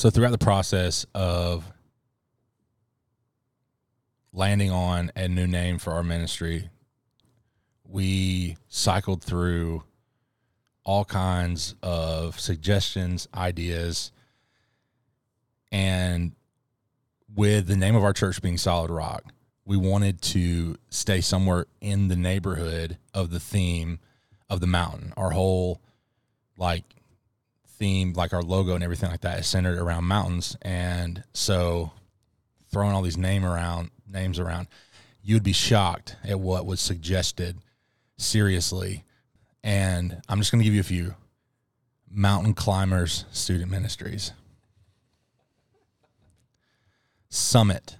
So throughout the process of landing on a new name for our ministry, we cycled through all kinds of suggestions, ideas, and with the name of our church being Solid Rock, we wanted to stay somewhere in the neighborhood of the theme of the mountain. Our whole like theme, like our logo and everything like that, is centered around mountains. And so, throwing all these name around names around, you would be shocked at what was suggested. Seriously, and I'm just going to give you a few. Mountain Climbers Student Ministries. Summit.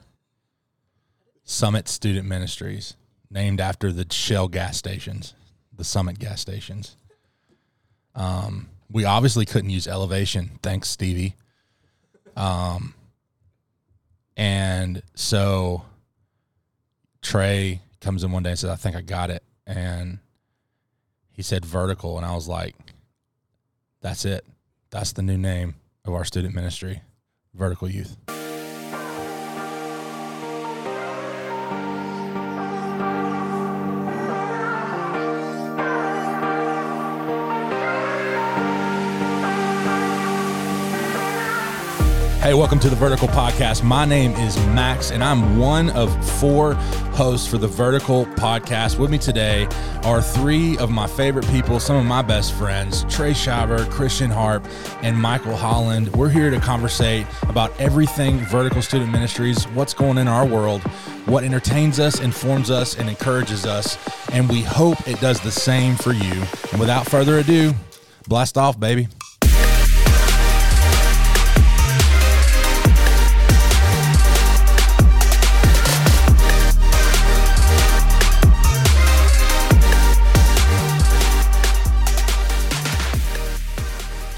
Summit Student Ministries, named after the Shell gas stations, the Summit gas stations. Um, we obviously couldn't use elevation. Thanks, Stevie. Um, and so Trey comes in one day and says, I think I got it. And he said vertical. And I was like, that's it. That's the new name of our student ministry, Vertical Youth. Hey, welcome to the Vertical Podcast. My name is Max, and I'm one of four hosts for the Vertical Podcast. With me today are three of my favorite people, some of my best friends Trey Shiver, Christian Harp, and Michael Holland. We're here to conversate about everything Vertical Student Ministries, what's going on in our world, what entertains us, informs us, and encourages us. And we hope it does the same for you. And without further ado, blast off, baby.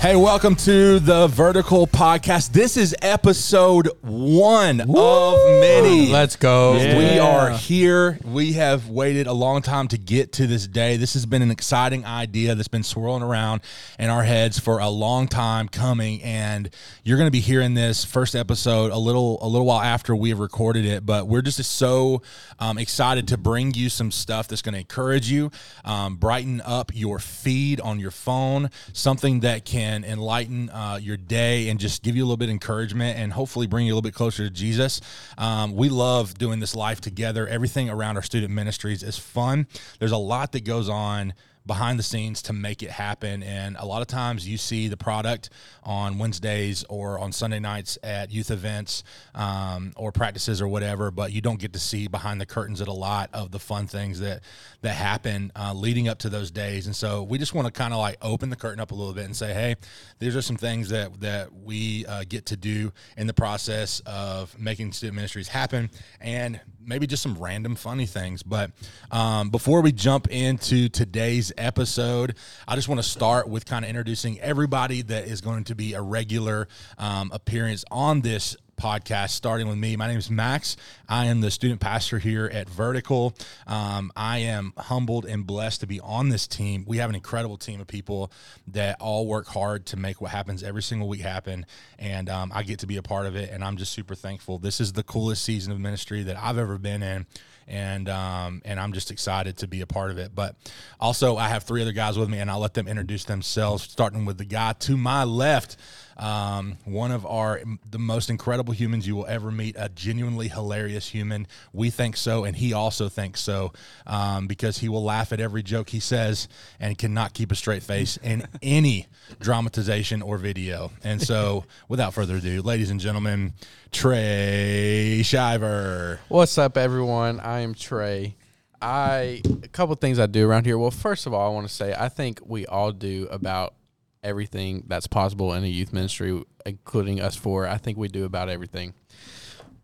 Hey, welcome to the Vertical Podcast. This is episode one of many. Let's go. We are here. We have waited a long time to get to this day. This has been an exciting idea that's been swirling around in our heads for a long time coming, and you're going to be hearing this first episode a little a little while after we have recorded it. But we're just so um, excited to bring you some stuff that's going to encourage you, um, brighten up your feed on your phone, something that can enlighten uh, your day and just give you a little bit of encouragement and hopefully bring you a little bit closer to Jesus. Um, we love doing this life together. Everything around our student ministries is fun. There's a lot that goes on behind the scenes to make it happen. And a lot of times you see the product on Wednesdays or on Sunday nights at youth events um, or practices or whatever, but you don't get to see behind the curtains at a lot of the fun things that that happen uh, leading up to those days. And so we just want to kind of like open the curtain up a little bit and say, hey, these are some things that that we uh, get to do in the process of making student ministries happen, and maybe just some random funny things. But um, before we jump into today's episode, I just want to start with kind of introducing everybody that is going to be a regular um, appearance on this podcast, starting with me. My name is Max. I am the student pastor here at Vertical. Um, I am humbled and blessed to be on this team. We have an incredible team of people that all work hard to make what happens every single week happen, and um, I get to be a part of it. And I'm just super thankful. This is the coolest season of ministry that I've ever been in and um, and I'm just excited to be a part of it. But also, I have three other guys with me, and I'll let them introduce themselves. Starting with the guy to my left, um, one of our the most incredible humans you will ever meet, a genuinely hilarious human. We think so, and he also thinks so um, because he will laugh at every joke he says and cannot keep a straight face in any dramatization or video. And so, without further ado, ladies and gentlemen, Trey Shiver. What's up, everyone? I am Trey. I a couple things I do around here. Well, first of all, I want to say I think we all do about everything that's possible in a youth ministry, including us four. I think we do about everything.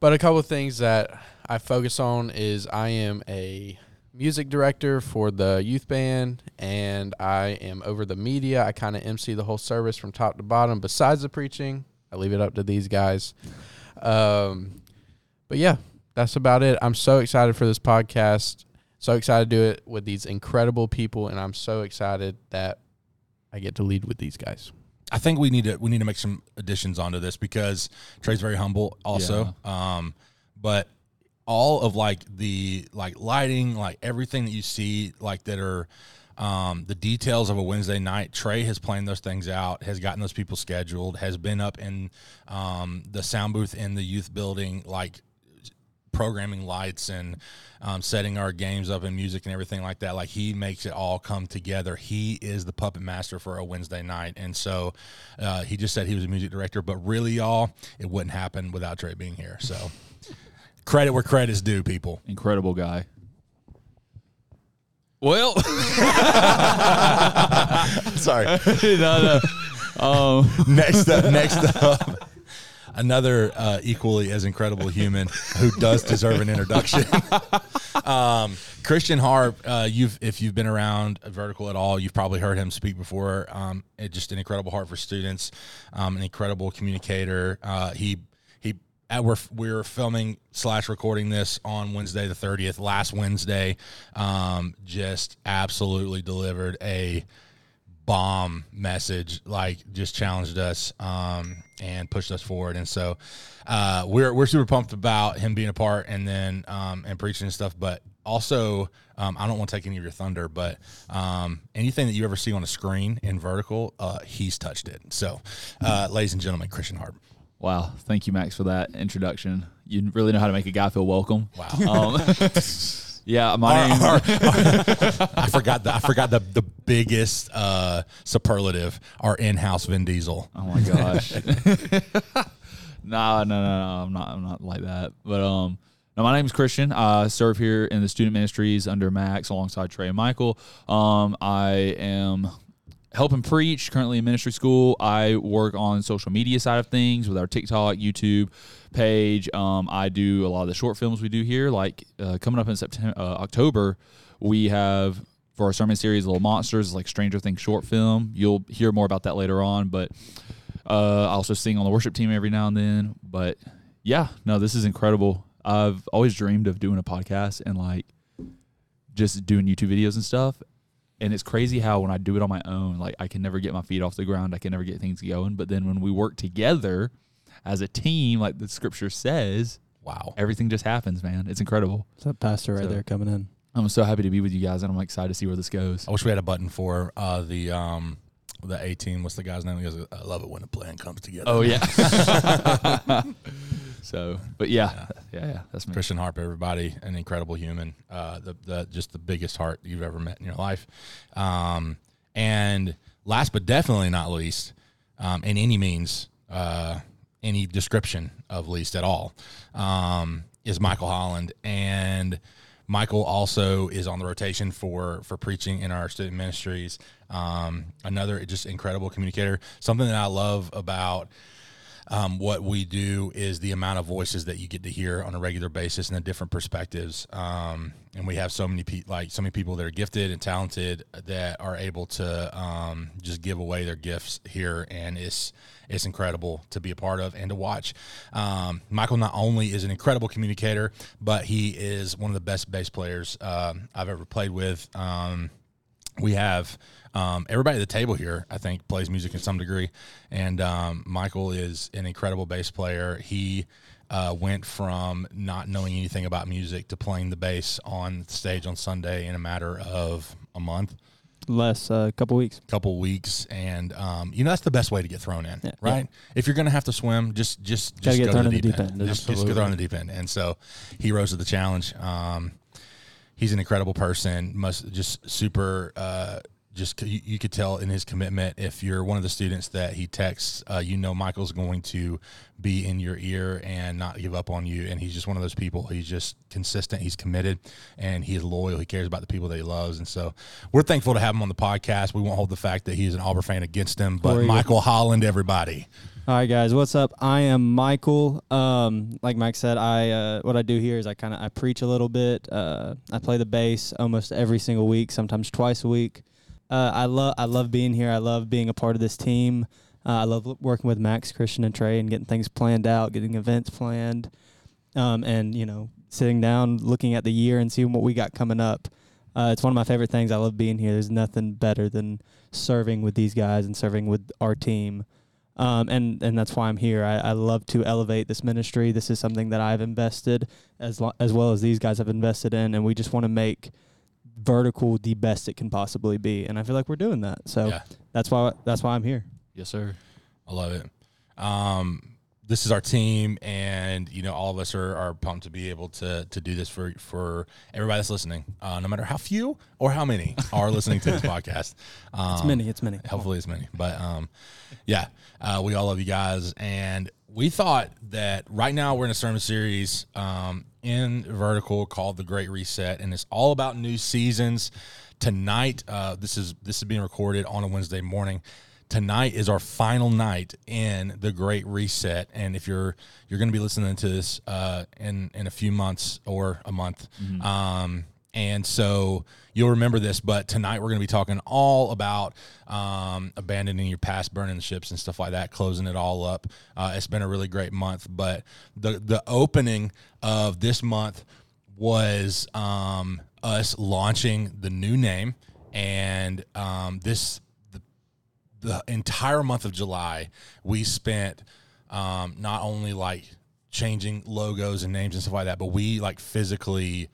But a couple of things that I focus on is I am a music director for the youth band and I am over the media. I kind of MC the whole service from top to bottom. Besides the preaching, I leave it up to these guys. Um, but yeah, that's about it. I'm so excited for this podcast. So excited to do it with these incredible people, and I'm so excited that I get to lead with these guys. I think we need to we need to make some additions onto this because Trey's very humble also. Um, but all of like the like lighting, like everything that you see, like that are um, the details of a Wednesday night. Trey has planned those things out, has gotten those people scheduled, has been up in um, the sound booth in the youth building, like programming lights and um, setting our games up and music and everything like that. Like he makes it all come together. He is the puppet master for a Wednesday night, and so uh, he just said he was a music director, but really, y'all, it wouldn't happen without Trey being here. So credit where credit's due, people. Incredible guy. Well, Sorry. no, no. Um, next up, next up. Another uh, equally as incredible human who does deserve an introduction. um, Christian Harp, uh, you've if you've been around Vertical at all, you've probably heard him speak before. Um, it, just an incredible heart for students, um, an incredible communicator. Uh, he he at, we're we're filming slash recording this on Wednesday the thirtieth. Last Wednesday, um, just absolutely delivered a bomb message like just challenged us um, and pushed us forward and so uh, we're we're super pumped about him being a part and then um, and preaching and stuff but also um, I don't want to take any of your thunder but um, anything that you ever see on a screen in vertical uh, he's touched it so uh, ladies and gentlemen Christian Harp wow. Thank you, Max, for that introduction. You really know how to make a guy feel welcome. wow Um, yeah, my Our- name. our- I forgot the I forgot the the biggest uh, superlative our in-house Vin Diesel Oh my gosh. no, no, no, no. I'm not. I'm not like that. But um, no. My name is Christian. I serve here in the student ministries under Max alongside Trey and Michael. Um, I am helping preach currently in ministry school. I work on social media side of things with our TikTok, YouTube page. Um, I do a lot of the short films we do here. Like uh, coming up in September, uh, October, we have for our sermon series, Little Monsters, like Stranger Things short film. You'll hear more about that later on, but uh, I also sing on the worship team every now and then. But yeah, no, this is incredible. I've always dreamed of doing a podcast and like just doing YouTube videos and stuff. And it's crazy how when I do it on my own, like I can never get my feet off the ground. I can never get things going. But then when we work together as a team, like the scripture says, wow everything just happens, man. It's incredible. It's that pastor right So- there coming in. I'm so happy to be with you guys, and I'm excited to see where this goes. I wish we had a button for uh, the um, the A-Team. What's the guy's name? He goes, I love it when a plan comes together. Oh yeah. so, but yeah, yeah, yeah, that's me. Christian Harp, everybody, an incredible human. Uh, the the just the biggest heart you've ever met in your life. Um, and last but definitely not least, um, in any means, uh, any description of least at all, um, is Michael Holland and. Michael also is on the rotation for for preaching in our student ministries. Um, another just incredible communicator. Something that I love about um, what we do is the amount of voices that you get to hear on a regular basis and the different perspectives. Um, and we have so many pe- like so many people that are gifted and talented that are able to um, just give away their gifts here, and it's it's incredible to be a part of and to watch. Um, Michael not only is an incredible communicator, but he is one of the best bass players um, I've ever played with. Um, we have um, everybody at the table here, I think, plays music in some degree. And um, Michael is an incredible bass player. He uh, went from not knowing anything about music to playing the bass on stage on Sunday in a matter of a month, Less a couple weeks. couple weeks, and um, you know that's the best way to get thrown in, Yeah. right? If you're going to have to swim, just just just get go thrown to the in the deep deep end. end. Just, just go thrown in the deep end. And so he rose to the challenge. Um, he's an incredible person. Must just super. Uh, just you, you could tell in his commitment. If you're one of the students that he texts, uh, you know Michael's going to be in your ear and not give up on you. And he's just one of those people. He's just consistent. He's committed, and he's loyal. He cares about the people that he loves. And so we're thankful to have him on the podcast. We won't hold the fact that he's an Auburn fan against him. But Michael Holland, everybody. All right, guys, what's up? I am Michael. Um, like Mike said, I uh, what I do here is I kind of I preach a little bit. Uh, I play the bass almost every single week, sometimes twice a week. Uh, I love I love being here. I love being a part of this team. Uh, I love working with Max, Christian, and Trey, and getting things planned out, getting events planned, um, and you know sitting down, looking at the year and seeing what we got coming up. Uh, it's one of my favorite things. I love being here. There's nothing better than serving with these guys and serving with our team. Um, and and that's why I'm here. I, I love to elevate this ministry. This is something that I've invested as lo- as well as these guys have invested in, and we just want to make vertical the best it can possibly be. And I feel like we're doing that. So Yeah. that's why that's why I'm here. Yes, sir. I love it. Um, this is our team, and you know, all of us are, are pumped to be able to to do this for for everybody that's listening, uh, no matter how few or how many are listening to this podcast. Um, It's many. It's many. Hopefully, it's many. But um, yeah, uh, we all love you guys, and we thought that right now we're in a sermon series um, in vertical called the Great Reset, and it's all about new seasons. Tonight, uh, this is this is being recorded on a Wednesday morning. Tonight is our final night in the Great Reset, and if you're you're going to be listening to this uh, in in a few months or a month, um, and so you'll remember this. But tonight we're going to be talking all about um, abandoning your past, burning the ships, and stuff like that, closing it all up. Uh, it's been a really great month, but the the opening of this month was um, us launching the new name, and um, this the, the entire month of July we spent um, not only like changing logos and names and stuff like that, but we like physically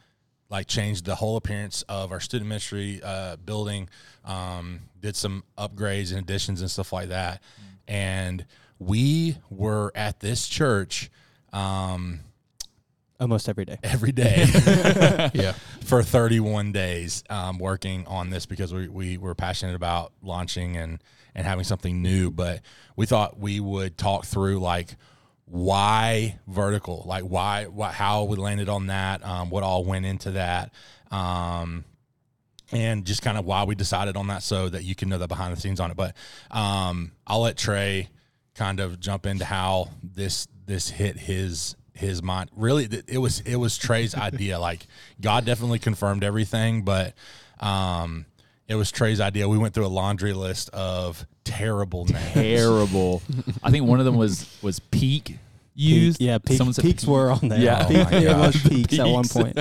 like changed the whole appearance of our student ministry uh, building, um, did some upgrades and additions and stuff like that, and we were at this church um, Almost every day. every day Yeah. for 31 days um, working on this because we, we were passionate about launching and, and having something new. But we thought we would talk through like why vertical, like why, why how we landed on that, um, what all went into that, um, and just kind of why we decided on that so that you can know the behind the scenes on it. But um, I'll let Trey kind of jump into how this this hit his his mind. Really, it was it was Trey's idea. Like God definitely confirmed everything, but um, it was Trey's idea. We went through a laundry list of terrible names. Terrible. I think one of them was was Peak Youth. Peak, yeah, peak, Someone said peaks were on there. Yeah. Oh Peak- my it was gosh. peaks at one point.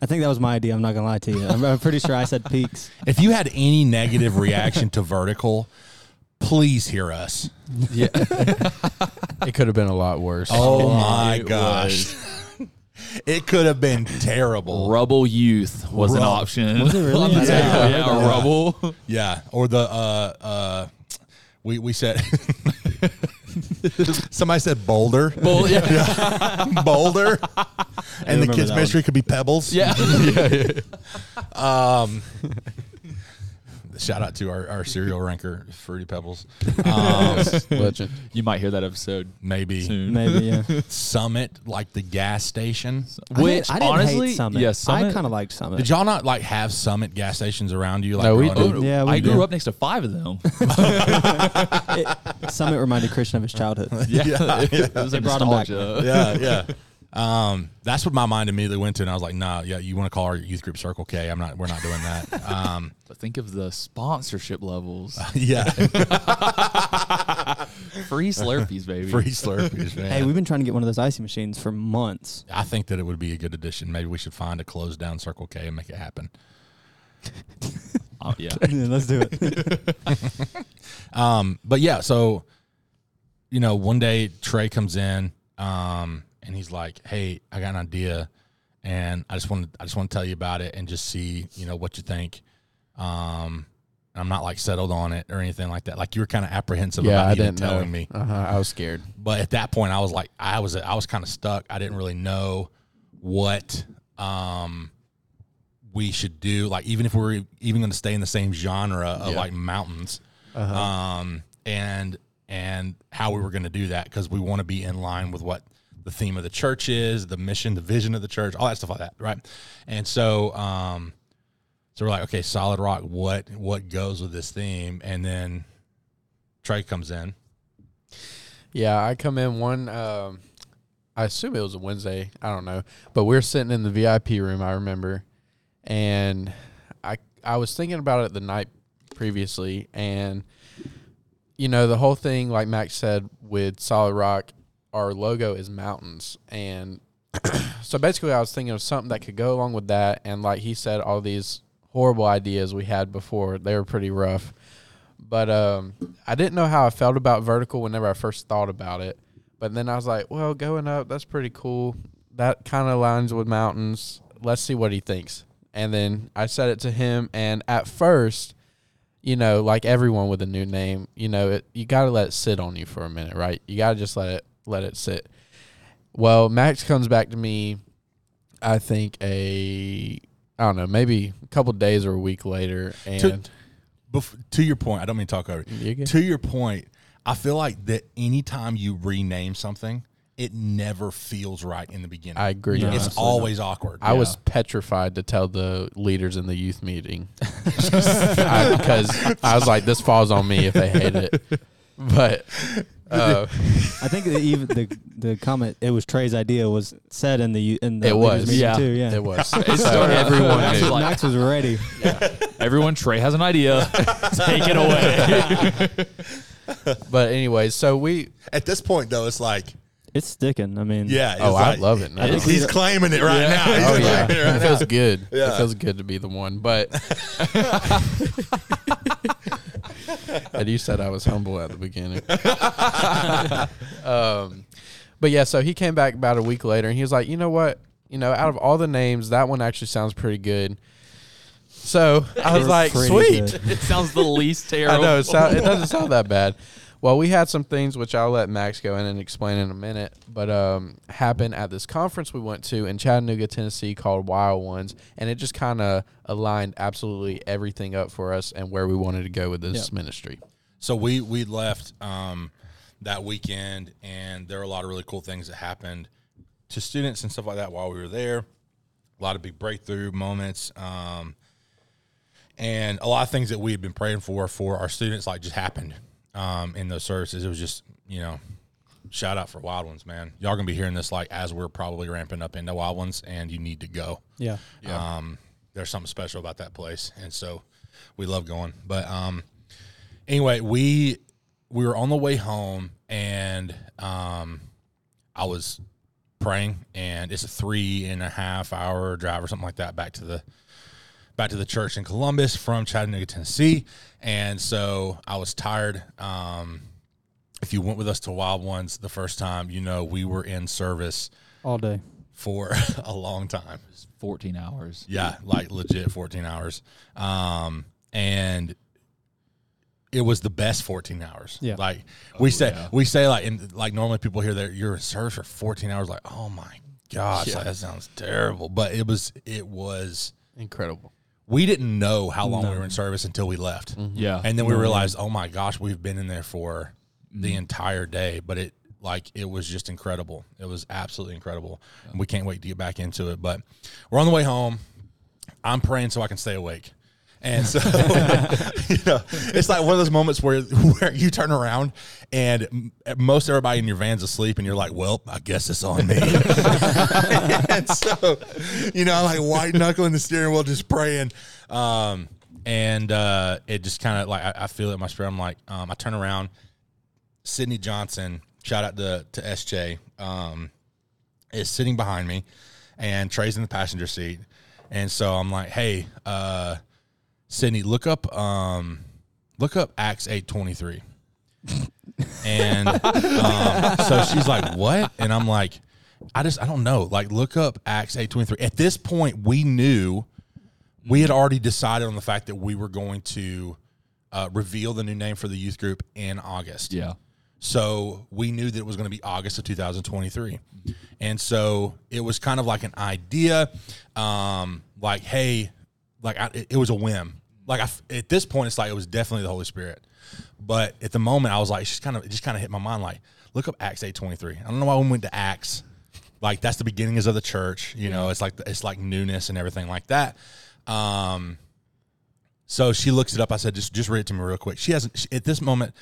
I think that was my idea. I'm not gonna lie to you. I'm, I'm pretty sure I said peaks. If you had any negative reaction to vertical, please hear us. Yeah. it could have been a lot worse. Oh my it gosh. it could have been terrible. Rubble Youth was an option. Was it really? Yeah. table. Yeah, Yeah. Rubble. Yeah, or the uh uh we we said somebody said boulder. Well, yeah. boulder. and the kids that ministry could be pebbles. yeah. Um shout out to our, our cereal ranker, Fruity Pebbles. Um, Legend. You might hear that episode maybe soon. Maybe yeah. Summit, like the gas station. Which I didn't, I didn't honestly, hate Summit. yes, I Summit. kind of liked Summit. Did y'all not like have Summit gas stations around you? Like No, we growing do. up? Yeah, we I grew do. up next to five of them. Summit reminded Christian of his childhood. Yeah, Yeah, it was like brought 'em back. nostalgia. yeah, yeah. Um, that's what my mind immediately went to, and I was like, "Nah, yeah, you want to call our youth group Circle K? I'm not. We're not doing that." Um, But think of the sponsorship levels. yeah, Free Slurpees, baby. free Slurpees, man. Hey, we've been trying to get one of those icy machines for months. I think that it would be a good addition. Maybe we should find a closed down Circle K and make it happen. Oh, yeah. Let's do it. Um, but yeah, so you know, one day Trey comes in, um, and he's like, "Hey, I got an idea, and I just want to, I just want to tell you about it and just see, you know, what you think." Um, I'm not like settled on it or anything like that. Like you were kind of apprehensive Yeah, about I didn't telling know. me. Uh-huh. I was scared. But at that point, I was like, I was, I was kind of stuck. I didn't really know what, um, we should do. Like, even if we're even going to stay in the same genre of Yeah. like mountains, Uh-huh. um, and and how we were going to do that because we want to be in line with what the theme of the church is, the mission, the vision of the church, all that stuff like that, right? And so, um, so we're like, okay, solid rock. What what goes with this theme? And then Trey comes in. Yeah, I come in one. Um, I assume it was a Wednesday. I don't know, but we are sitting in the VIP room. I remember, and I I was thinking about it the night previously, and you know the whole thing, like Max said, with Solid Rock, our logo is mountains, and so basically I was thinking of something that could go along with that, and like he said, all these horrible ideas we had before. They were pretty rough. But um, I didn't know how I felt about vertical whenever I first thought about it. But then I was like, well, going up, that's pretty cool. That kind of aligns with mountains. Let's see what he thinks. And then I said it to him. And at first, you know, like everyone with a new name, you know, it, you got to let it sit on you for a minute, right? You got to just let it let it sit. Well, Max comes back to me. I think a I don't know, maybe a couple days or a week later, and Bef- to your point, I don't mean to talk over. You. To your point, I feel like that anytime you rename something, it never feels right in the beginning. I agree. No, it's always awkward. I was petrified to tell the leaders in the youth meeting I- because I was like, "This falls on me if they hate it." But uh, I think the, even the the comment it was Trey's idea was said in the in the It was. meeting Yeah. too. Yeah, it was It so started- everyone Max was like- Max was ready. Everyone, Trey has an idea. Take it away. But anyway, so we At this point, though, it's like, It's sticking. I mean, yeah. It's oh, I love it. Now. I He's claiming it right now. He's Oh yeah, it right it now. feels good. Yeah. It feels good to be the one. But and you said I was humble at the beginning. um, but yeah, so he came back about a week later, and he was like, "You know what? You know, out of all the names, that one actually sounds pretty good." So I was like, "Sweet." good. it sounds the least terrible. I terrible. know it, sound, it doesn't sound that bad. Well, we had some things which I'll let Max go in and explain in a minute, but um, happened at this conference we went to in Chattanooga, Tennessee, called Wild Ones, and it just kind of aligned absolutely everything up for us and where we wanted to go with this Yep. ministry. So we we left um, that weekend, and there were a lot of really cool things that happened to students and stuff like that while we were there. A lot of big breakthrough moments, um, and a lot of things that we had been praying for for our students like just happened um, in those services. It was just you know, shout out for Wild Ones, man. Y'all gonna be hearing this like as we're probably ramping up into Wild Ones, and you need to go. yeah. Um, there's something special about that place, and so we love going. But um, anyway, we we were on the way home, and um, I was praying, and it's a three and a half hour drive or something like that back to the back to the church in Columbus from Chattanooga, Tennessee, and so I was tired. Um, if you went with us to Wild Ones the first time, you know we were in service All day. for a long time. 14 hours. Yeah, like legit 14 hours. Um, and it was the best 14 hours. Yeah. Like we say, yeah. we say like, in, like normally people hear that you're in service for 14 hours. Like, oh my gosh, Yeah. like, that sounds terrible. But it was, it was, Incredible. We didn't know how long we were in service until we left. Mm-hmm. Yeah. And then we realized, oh my gosh, we've been in there for the mm-hmm. entire day. But it like it was just incredible. It was absolutely incredible. And we can't wait to get back into it. But we're on the way home. I'm praying so I can stay awake. And so, you know, it's like one of those moments where where you turn around and most everybody in your van's asleep, and you're like, "Well, I guess it's on me." and so, you know, I'm like white knuckling the steering wheel, just praying. Um, and uh, it just kind of like I, I feel it in my spirit. I'm like, um, I turn around, Sydney Johnson, shout out to to SJ, um, is sitting behind me, and Trey's in the passenger seat, and so I'm like, hey, uh, Sydney, look up, um, look up Acts eight twenty three. And um, so she's like, "What?" And I'm like, "I just I don't know. Like, look up Acts eight twenty three. At this point, we knew we had already decided on the fact that we were going to uh, reveal the new name for the youth group in August. yeah. So we knew that it was going to be August of 2023. And so it was kind of like an idea, um, like, hey, like I, it, it was a whim. Like I, at this point, it's like it was definitely the Holy Spirit. But at the moment, I was like, it's just kind of, it just kind of hit my mind. Like, look up Acts 8:23. I don't know why we went to Acts. Like that's the beginnings of the church. You know, it's like it's like newness and everything like that. Um, so she looks it up. I said, just just read it to me real quick. She hasn't she, at this moment.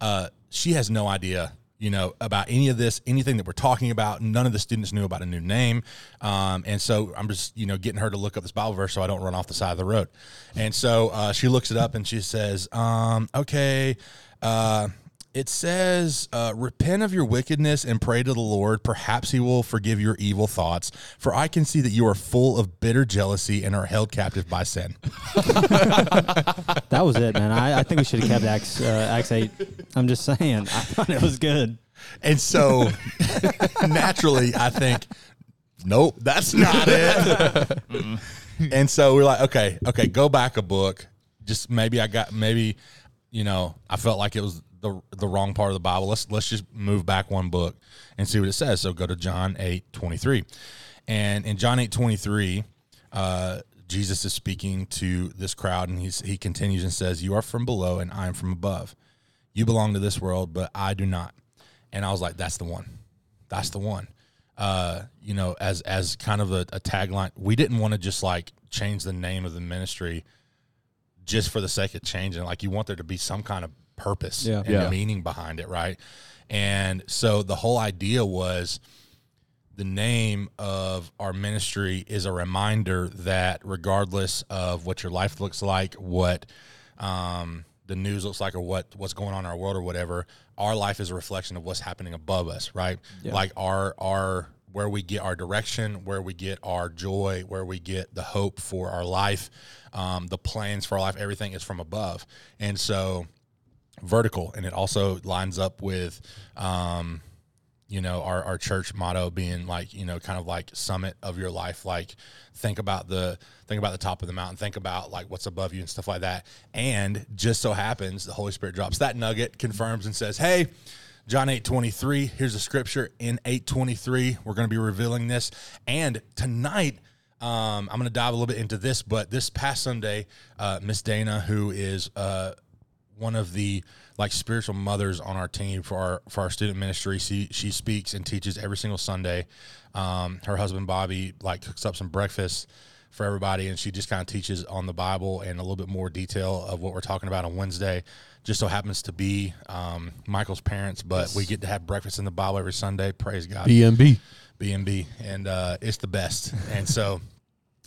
Uh, she has no idea, you know, about any of this, anything that we're talking about. None of the students knew about a new name, um, and so I'm just, you know, getting her to look up this Bible verse so I don't run off the side of the road. And so uh, she looks it up and she says, um, "Okay, uh, it says, uh, "Repent of your wickedness and pray to the Lord. Perhaps He will forgive your evil thoughts. For I can see that you are full of bitter jealousy and are held captive by sin." That was it, man. I, I think we should have kept Acts uh, Acts eight. I'm just saying. I thought it was good. And so, naturally, I think, nope, that's not it. and so we're like, okay, okay, go back a book. Just maybe I got maybe, you know, I felt like it was the the wrong part of the Bible. Let's let's just move back one book and see what it says. So go to John eight twenty three, and in John eight twenty three, uh, Jesus is speaking to this crowd, and he's he continues and says, "You are from below, and I am from above. You belong to this world, but I do not." And I was like, "That's the one. That's the one." Uh, you know, as as kind of a, a tagline, we didn't want to just like change the name of the ministry just for the sake of changing. Like you want there to be some kind of purpose Yeah. and Yeah. meaning behind it, right? And so the whole idea was the name of our ministry is a reminder that regardless of what your life looks like, what um, the news looks like, or what what's going on in our world, or whatever, our life is a reflection of what's happening above us, right? Like our our where we get our direction, where we get our joy, where we get the hope for our life, um, the plans for our life, everything is from above, and so vertical, and it also lines up with. Um, you know our, our church motto being like you know kind of like summit of your life. Like think about the think about the top of the mountain. Think about like what's above you and stuff like that. And just so happens the holy spirit drops that nugget confirms and says hey john 8 23 here's a scripture. In 8 23 we're going to be revealing this. And tonight um, i'm going to dive a little bit into this but this past sunday uh, miss dana who is uh, one of the like spiritual mothers on our team for our for our student ministry. She she speaks and teaches every single Sunday. Um, her husband Bobby like cooks up some breakfast for everybody, and she just kind of teaches on the Bible and a little bit more detail of what we're talking about on Wednesday. Just so happens to be um, Michael's parents, but we get to have breakfast in the Bible every Sunday. Praise God. BNB. B&B, and uh, it's the best. And so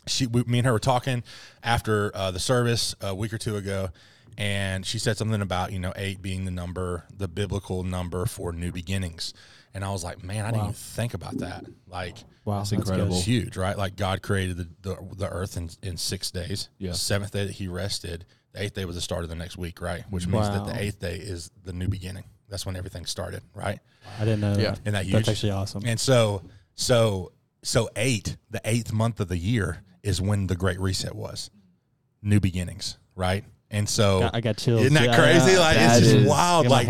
she, we, me and her were talking after uh, the service a week or two ago, and she said something about you know eight being the number, the biblical number for new beginnings. And I was like, man, I didn't even think about that. Like, Wow, That's that's incredible. it's huge, right? Like God created the, the, the earth in, in six days. Yeah. Seventh day that he rested, the eighth day was the start of the next week, right? Which means that the eighth day is the new beginning. That's when everything started, right? I didn't know Yeah. that. Isn't that huge? That's actually awesome. And so, so, so eight, the eighth month of the year is when the Great Reset was, new beginnings, right? And so, I got chills. isn't that Yeah, crazy? yeah. Like That it's just is- wild. Like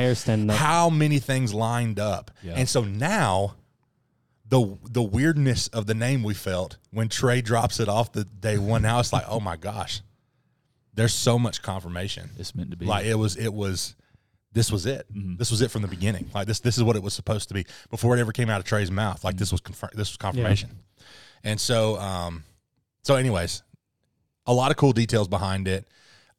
how many things lined up. Yeah. And so now, the the weirdness of the name we felt when Trey drops it off the day one. Now it's like, oh my gosh, there's so much confirmation. It's meant to be. Like it was, it was. This was it. Mm-hmm. This was it from the beginning. Like this, this is what it was supposed to be before it ever came out of Trey's mouth. Like this was confirm. This was confirmation. And so, um, so anyways, a lot of cool details behind it.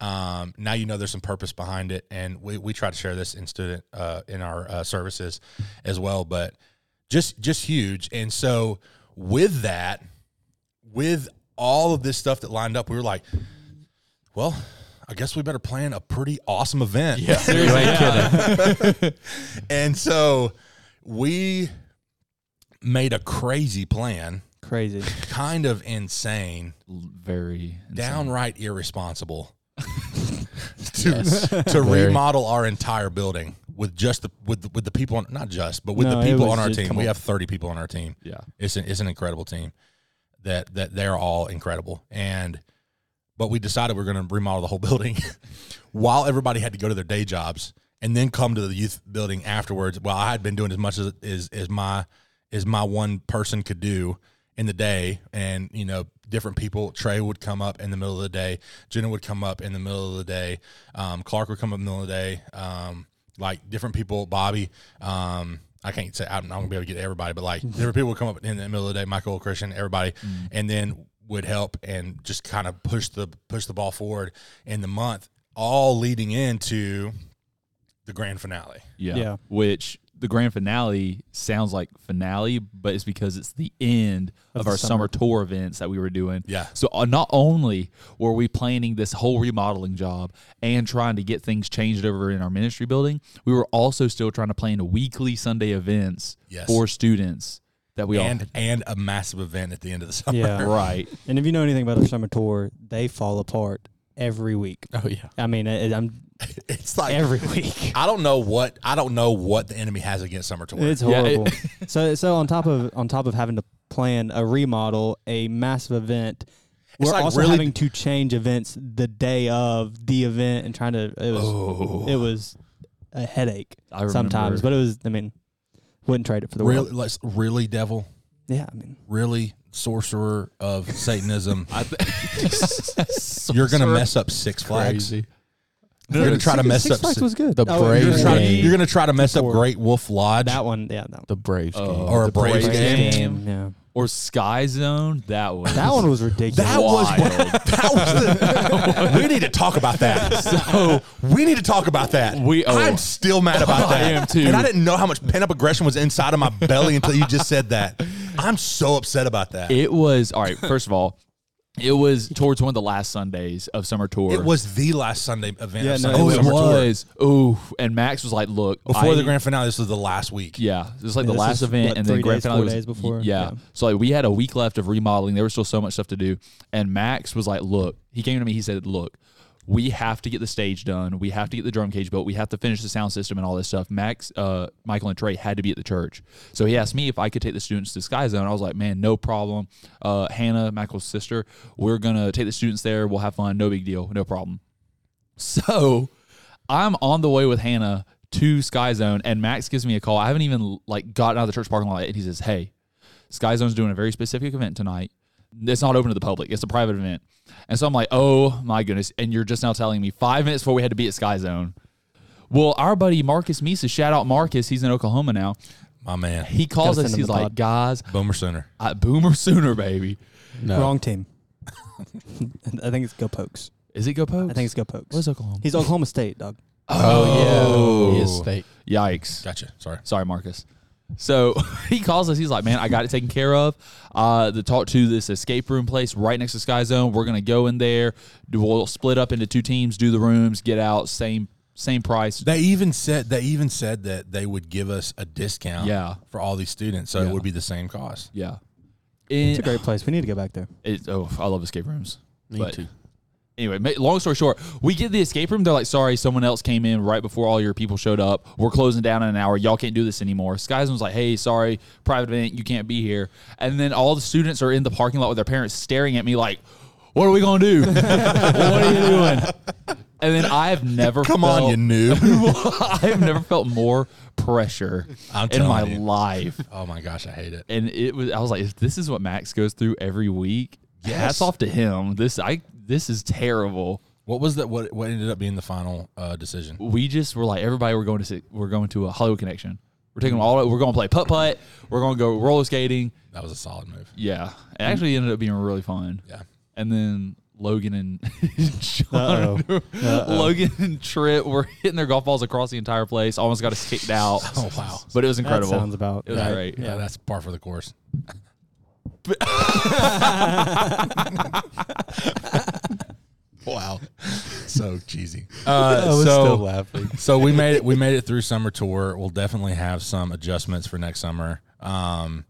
Um, now you know there's some purpose behind it, and we, we try to share this in student uh, in our uh, services as well. But just just huge. And so with that, with all of this stuff that lined up, we were like, well, I guess we better plan a pretty awesome event. Yeah, you ain't kidding. and so we made a crazy plan, Crazy. kind of insane, very insane. downright irresponsible to, to remodel our entire building with just the with the, with the people on not just but with No, the people on our just- team. We on. have 30 people on our team. Yeah. It's an, it's an incredible team that that they're all incredible and but we decided we are going to remodel the whole building while everybody had to go to their day jobs and then come to the youth building afterwards. Well, I had been doing as much as as, as my as my one person could do in the day, and you know, different people. Trey would come up in the middle of the day. Jenna would come up in the middle of the day. Um, Clark would come up in the middle of the day. Um, like different people, Bobby. Um, I can't say I'm not gonna be able to get everybody, but like different people would come up in the middle of the day. Michael Christian, everybody, and then would help and just kind of push the push the ball forward in the month, all leading into the grand finale. Yeah. Yeah. Which the grand finale sounds like finale, but it's because it's the end of, Of the our summer. summer tour events that we were doing. Yeah. So uh, not only were we planning this whole remodeling job and trying to get things changed over in our ministry building, we were also still trying to plan weekly Sunday events Yes. for students that we and and a massive event at the end of the summer. Yeah. right. And if you know anything about our summer tour, they fall apart every week. Oh yeah. I mean, it, I'm It's like every week. I don't know what I don't know what the enemy has against summer tour. It's Yeah, it- horrible. so so on top of on top of having to plan a remodel, a massive event, we're like also really- having to change events the day of the event and trying to. It was Oh. it was a headache I sometimes, but it was. I mean, wouldn't trade it for the really, world. let's really devil, Yeah, I mean, really sorcerer of Satanism. Th- You're gonna mess up Six Flags. Crazy. You're gonna try to mess Six up. Flags was good. The Oh, Braves You're you're gonna, try, game. you're gonna try to mess up Before- Great Wolf Lodge. That one, yeah, no. The Braves Oh. game. Or a the Braves Braves game. Yeah, or Sky Zone. That was that one was ridiculous. That was wild. that was the. we need to talk about that. So we need to talk about that. We- oh. I'm still mad about I that. am too. And I didn't know how much pent up aggression was inside of my belly until you just said that. I'm so upset about that. It, It was all right. First of all, it was towards one of the last Sundays of summer tour. It was the last Sunday event. Yeah, of no, Sunday Oh, it Summer Tour. was. Oh, and Max was like, "Look, before I- the grand finale. This was the last week. Yeah, it was like Yeah, the this last is, event, what, and then three grand days, finale four was days before? Yeah. Yeah. so like we had a week left of remodeling. There was still so much stuff to do, and Max was like, "Look," he came to me. He said, "Look." We have to get the stage done. We have to get the drum cage built. We have to finish the sound system and all this stuff. Max, uh, Michael, and Trey had to be at the church, so he asked me if I could take the students to Sky Zone. I was like, "Man, no problem." Uh, Hannah, Michael's sister, we're gonna take the students there. We'll have fun. No big deal. No problem. So I'm on the way with Hannah to Sky Zone, and Max gives me a call. I haven't even like gotten out of the church parking lot, and he says, "Hey, Sky Zone's doing a very specific event tonight. It's not open to the public. It's a private event." And so I'm like, "Oh my goodness!" And you're just now telling me five minutes before we had to be at Sky Zone. Well, our buddy Marcus Misa, shout out Marcus, he's in Oklahoma now. My man, He calls Gotta us. send him He's the like, pod. "Guys, Boomer Sooner. I, Boomer Sooner, baby. No. Wrong team. I think it's Go Pokes. Is it Go Pokes? I think it's Go Pokes. Where's Oklahoma? He's Oklahoma State, dog. Oh yeah. Oh. He is state. Yikes! Gotcha. Sorry. Sorry, Marcus. So he calls us. He's like, "Man, I got it taken care of. Uh, the talk to this escape room place right next to Sky Zone. We're gonna go in there. Do- We'll split up into two teams, do the rooms, get out, same same price. They even said they even said that they would give us a discount. Yeah. For all these students, so Yeah. it would be the same cost. yeah, It's a great place. We need to go back there. it- oh, I love escape rooms. Me But- too. Anyway, long story short, we get the escape room. They're like, "Sorry, someone else came in right before all your people showed up. We're closing down in an hour. Y'all can't do this anymore." Sky Zone's like, "Hey, sorry, private event. You can't be here." And then all the students are in the parking lot with their parents staring at me like, "What are we gonna do? what are you doing?" And then I have never Come on, you noob. I have never felt more pressure I'm in my you. life. oh my gosh, I hate it. And it was I was like, if this is what Max goes through every week, Yes. hats off to him. This I this is terrible. What was that? What what ended up being the final uh, decision? we just were like everybody we're going to sit, we're going to a Hollywood Connection. We're taking them all. We're going to play putt putt. We're going to go roller skating. That was a solid move. Yeah, it actually ended up being really fun. Yeah. And then Logan and Uh-oh. John, Logan and Trip were hitting their golf balls across the entire place. Almost got us kicked out. Oh wow. But it was That incredible. sounds about It was right. great. Yeah, that's par for the course. wow, so cheesy. Uh, I was so, still laughing. so we made it. We made it through summer tour. We'll definitely have some adjustments for next summer. Um,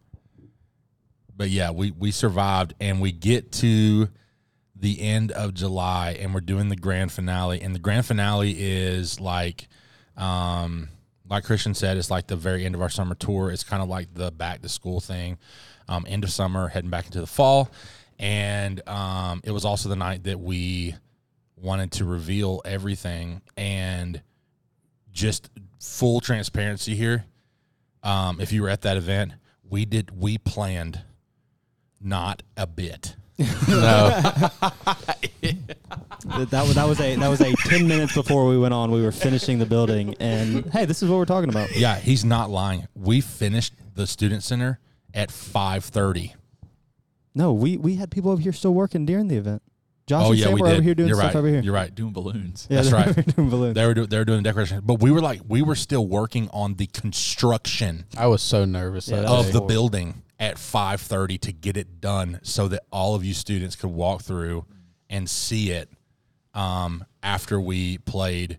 but yeah, we we survived, and we get to the end of July, and we're doing the grand finale. And the grand finale is like, um, like Christian said, it's like the very end of our summer tour. It's kind of like the back to school thing. Um, end of summer, heading back into the fall, and um, it was also the night that we wanted to reveal everything and just full transparency here. Um, if you were at that event, we did we planned not a bit. No. That, that was that was a that was a ten minutes before we went on. We were finishing the building, and hey, this is what we're talking about. Yeah, he's not lying. We finished the student center at five thirty. No, we we had people over here still working during the event. Josh oh and yeah, Sam we were did. over here doing You're stuff right. over here. You're right. Doing balloons. Yeah, That's they right. were doing balloons. They were do, they were doing the decoration, but we were like we were still working on the construction I was so nervous Yeah, that that of day. the building at 5:30 to get it done so that all of you students could walk through and see it um, after we played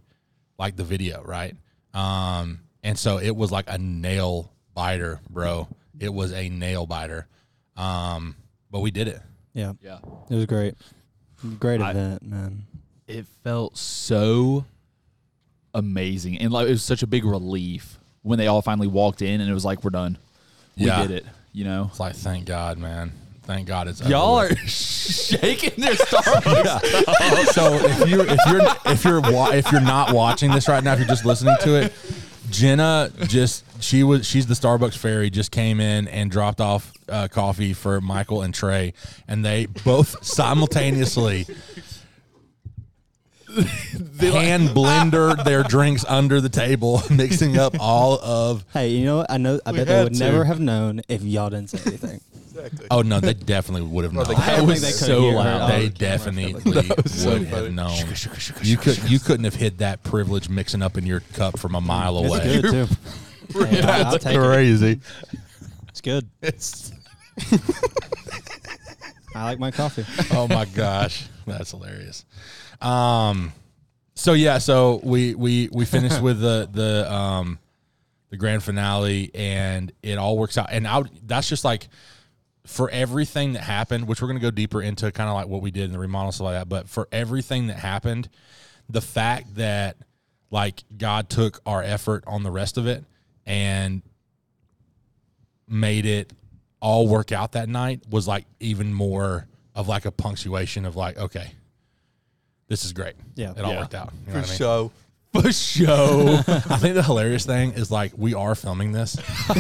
like the video, right? Um, and so it was like a nail biter, bro. It was a nail biter. Um, but we did it. Yeah, Yeah. it was great. Great I- event, man. It felt so amazing. And like it was such a big relief when they all finally walked in and it was like, we're done. We Yeah. did it. You know? It's like thank God, man. Thank God it's over Y'all with. are shaking their Starbucks. so if you're if you're if you're wa- if you're not watching this right now, if you're just listening to it, Jenna just she was she's the Starbucks fairy. Just came in and dropped off uh, coffee for Michael and Trey, and they both simultaneously hand blender their drinks under the table, mixing up all of. Hey, you know what? I know. I bet they had would to. never have known if y'all didn't say anything. Oh no, they definitely would have known. I don't was think they could so hear loud. They definitely That so would have funny. known. You could you couldn't have hid that privilege mixing up in your cup from a mile It's away. good too. Hey, I- I'll take it. Crazy. It's good. It's I like my coffee. oh my gosh, that's hilarious. Um, so yeah, so we we we finished with the the um the grand finale, and it all works out. And I would, that's just like for everything that happened, which we're gonna go deeper into, kind of like what we did in the remodel stuff like that. But for everything that happened, the fact that like God took our effort on the rest of it and made it all work out that night was like even more of like a punctuation of like, okay, this is great. Yeah. It all Yeah. worked out. You know what I mean? show. For show. I think the hilarious thing is like we are filming this. I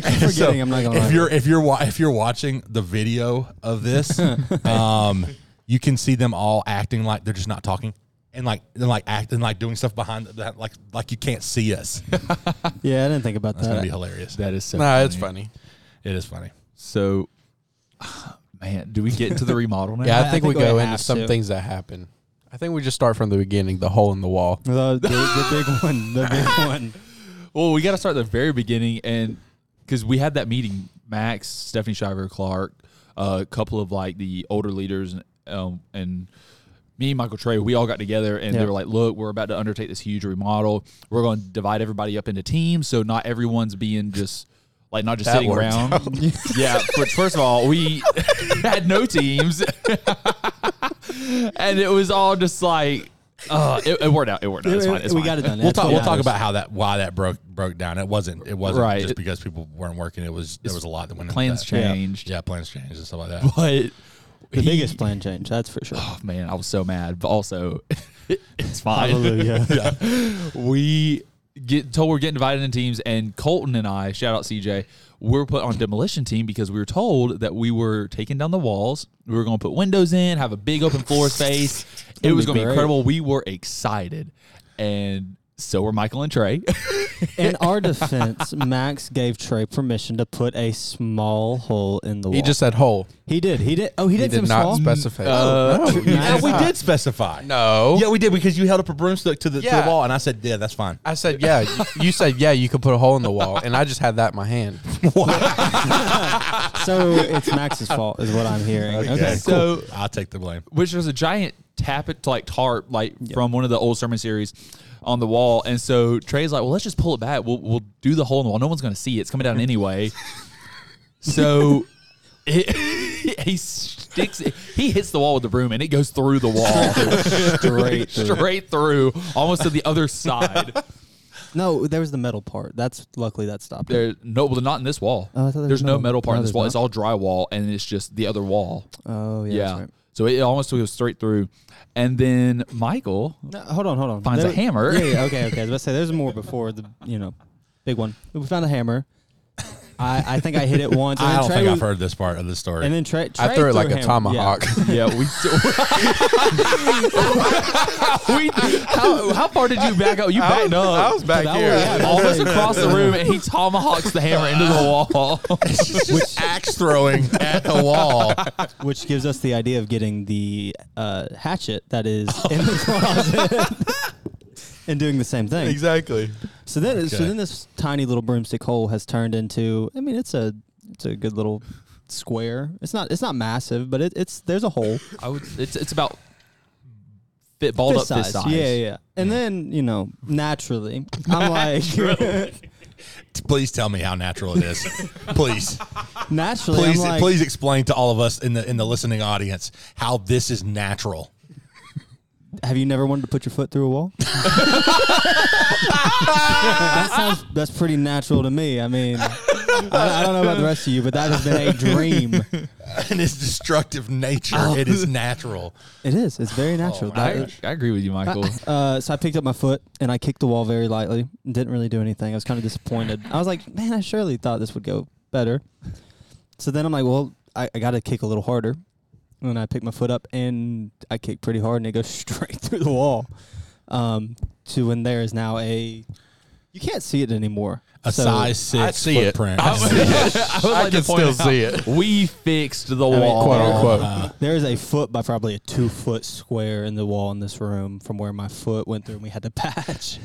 keep forgetting. So, I'm not gonna. if lie. you're if you're wa- if you're watching the video of this, um, you can see them all acting like they're just not talking. And like, and like acting like doing stuff behind that, like like you can't see us. Yeah, I didn't think about that. That's gonna be hilarious. that is so Nah, it's funny. It is funny. So, man, do we get into the remodel now? Yeah, I, I- think, I think we we go into some to. things that happen. I think we just start from the beginning, the hole in the wall. The, the, the big one. The big one. Well, we got to start at the very beginning, and because we had that meeting, Max, Stephanie Shaver, Clark, uh, a couple of like the older leaders, um, and me, Michael Trey, we all got together, and they were like, "Look, we're about to undertake this huge remodel. We're going to divide everybody up into teams, so not everyone's being just." Like not just That sitting worked around. yeah. But first of all, we had no teams, and it was all just like, uh, it, it worked out. It worked out. It's fine. It's we fine. got it done. We'll That's talk. We'll talk about how that why that broke broke down. It wasn't. It wasn't Right. just because people weren't working. It was there was a lot that went into Plans that. Changed. Yeah, plans changed and stuff like that. But The he- biggest plan change. That's for sure. Oh man, I was so mad, but also it's fine. Hallelujah. we get told we're getting divided in teams, and Colton and I, shout out CJ, we're put on demolition team because we were told that we were taking down the walls. We were going to put windows in, have a big open floor space. It was going to be incredible. We were excited, and so were Michael and Trey. In our defense, Max gave Trey permission to put a small hole in the wall. He just said hole. he did. He did. Oh, he He did. did not small? specify. Uh, no, yeah, we did specify. No. Yeah, we did because you held up a broomstick to the, to the wall, and I said, "Yeah, that's fine." I said, yeah. You said, yeah, you could put a hole in the wall. And I just had that in my hand. So it's Max's fault, is what I'm hearing. Okay. So- cool. I'll take the blame. which was a giant tappet like tarp like from one of the old sermon series on the wall and so trey's like well let's just pull it back we'll, we'll do the hole in the wall no one's going to see it it's coming down anyway so it, he sticks it. he hits the wall with the broom and it goes through the wall Straight through. straight through almost to the other side No, there was the metal part. That's luckily that stopped. it. there no well not in this wall Oh, I thought there there's was no metal. metal part No, in this there's wall not? it's all drywall and it's just the other wall Oh yeah. yeah, that's right. So it almost goes straight through and then michael No, hold on, hold on. Finds a hammer. Yeah, yeah, okay, okay. I was about to say there's more before the you know big one. We found a hammer. I, I think I hit it once. And I then don't Trey think was- I've heard this part of the story. And then Trey, I Trey threw it like a hammer- tomahawk. Yeah, we. we how, how far did you back up? You backed up. I was back here. was- yeah, almost across the room, and he tomahawks the hammer into the wall. Just axe throwing at the wall. which gives us the idea of getting the uh, hatchet that is in the closet and doing the same thing. exactly. So then, so then this tiny little broomstick hole has turned into. I mean, it's a it's a good little square. It's not it's not massive, but it, it's there's a hole. I would. It's it's about fit balled fist up size. fist size. Yeah, yeah, yeah. And then you know, naturally, I'm like, Please tell me how natural it is. Please, naturally, please, I'm like, please explain to all of us in the in the listening audience how this is natural. Have you never wanted to put your foot through a wall? that sounds that's pretty natural to me. I mean, I, I don't know about the rest of you, but that has been a dream. and its destructive nature, Oh. it is natural. It is. It's very natural. I, That- I agree with you, Michael. uh, so I picked up my foot and I kicked the wall very lightly. Didn't really do anything. I was kind of disappointed. I was like, man, I surely thought this would go better. So then I'm like, well, I, I got to kick a little harder. And I pick my foot up and I kick pretty hard and it goes straight through the wall. Um, to when there is now a, you can't see it anymore. A So- size six see it. footprint. I would, I would I can to still out, see it. We fixed the mean, wall. quote unquote. Uh, There is a foot by probably a two foot square in the wall in this room from where my foot went through and we had to patch.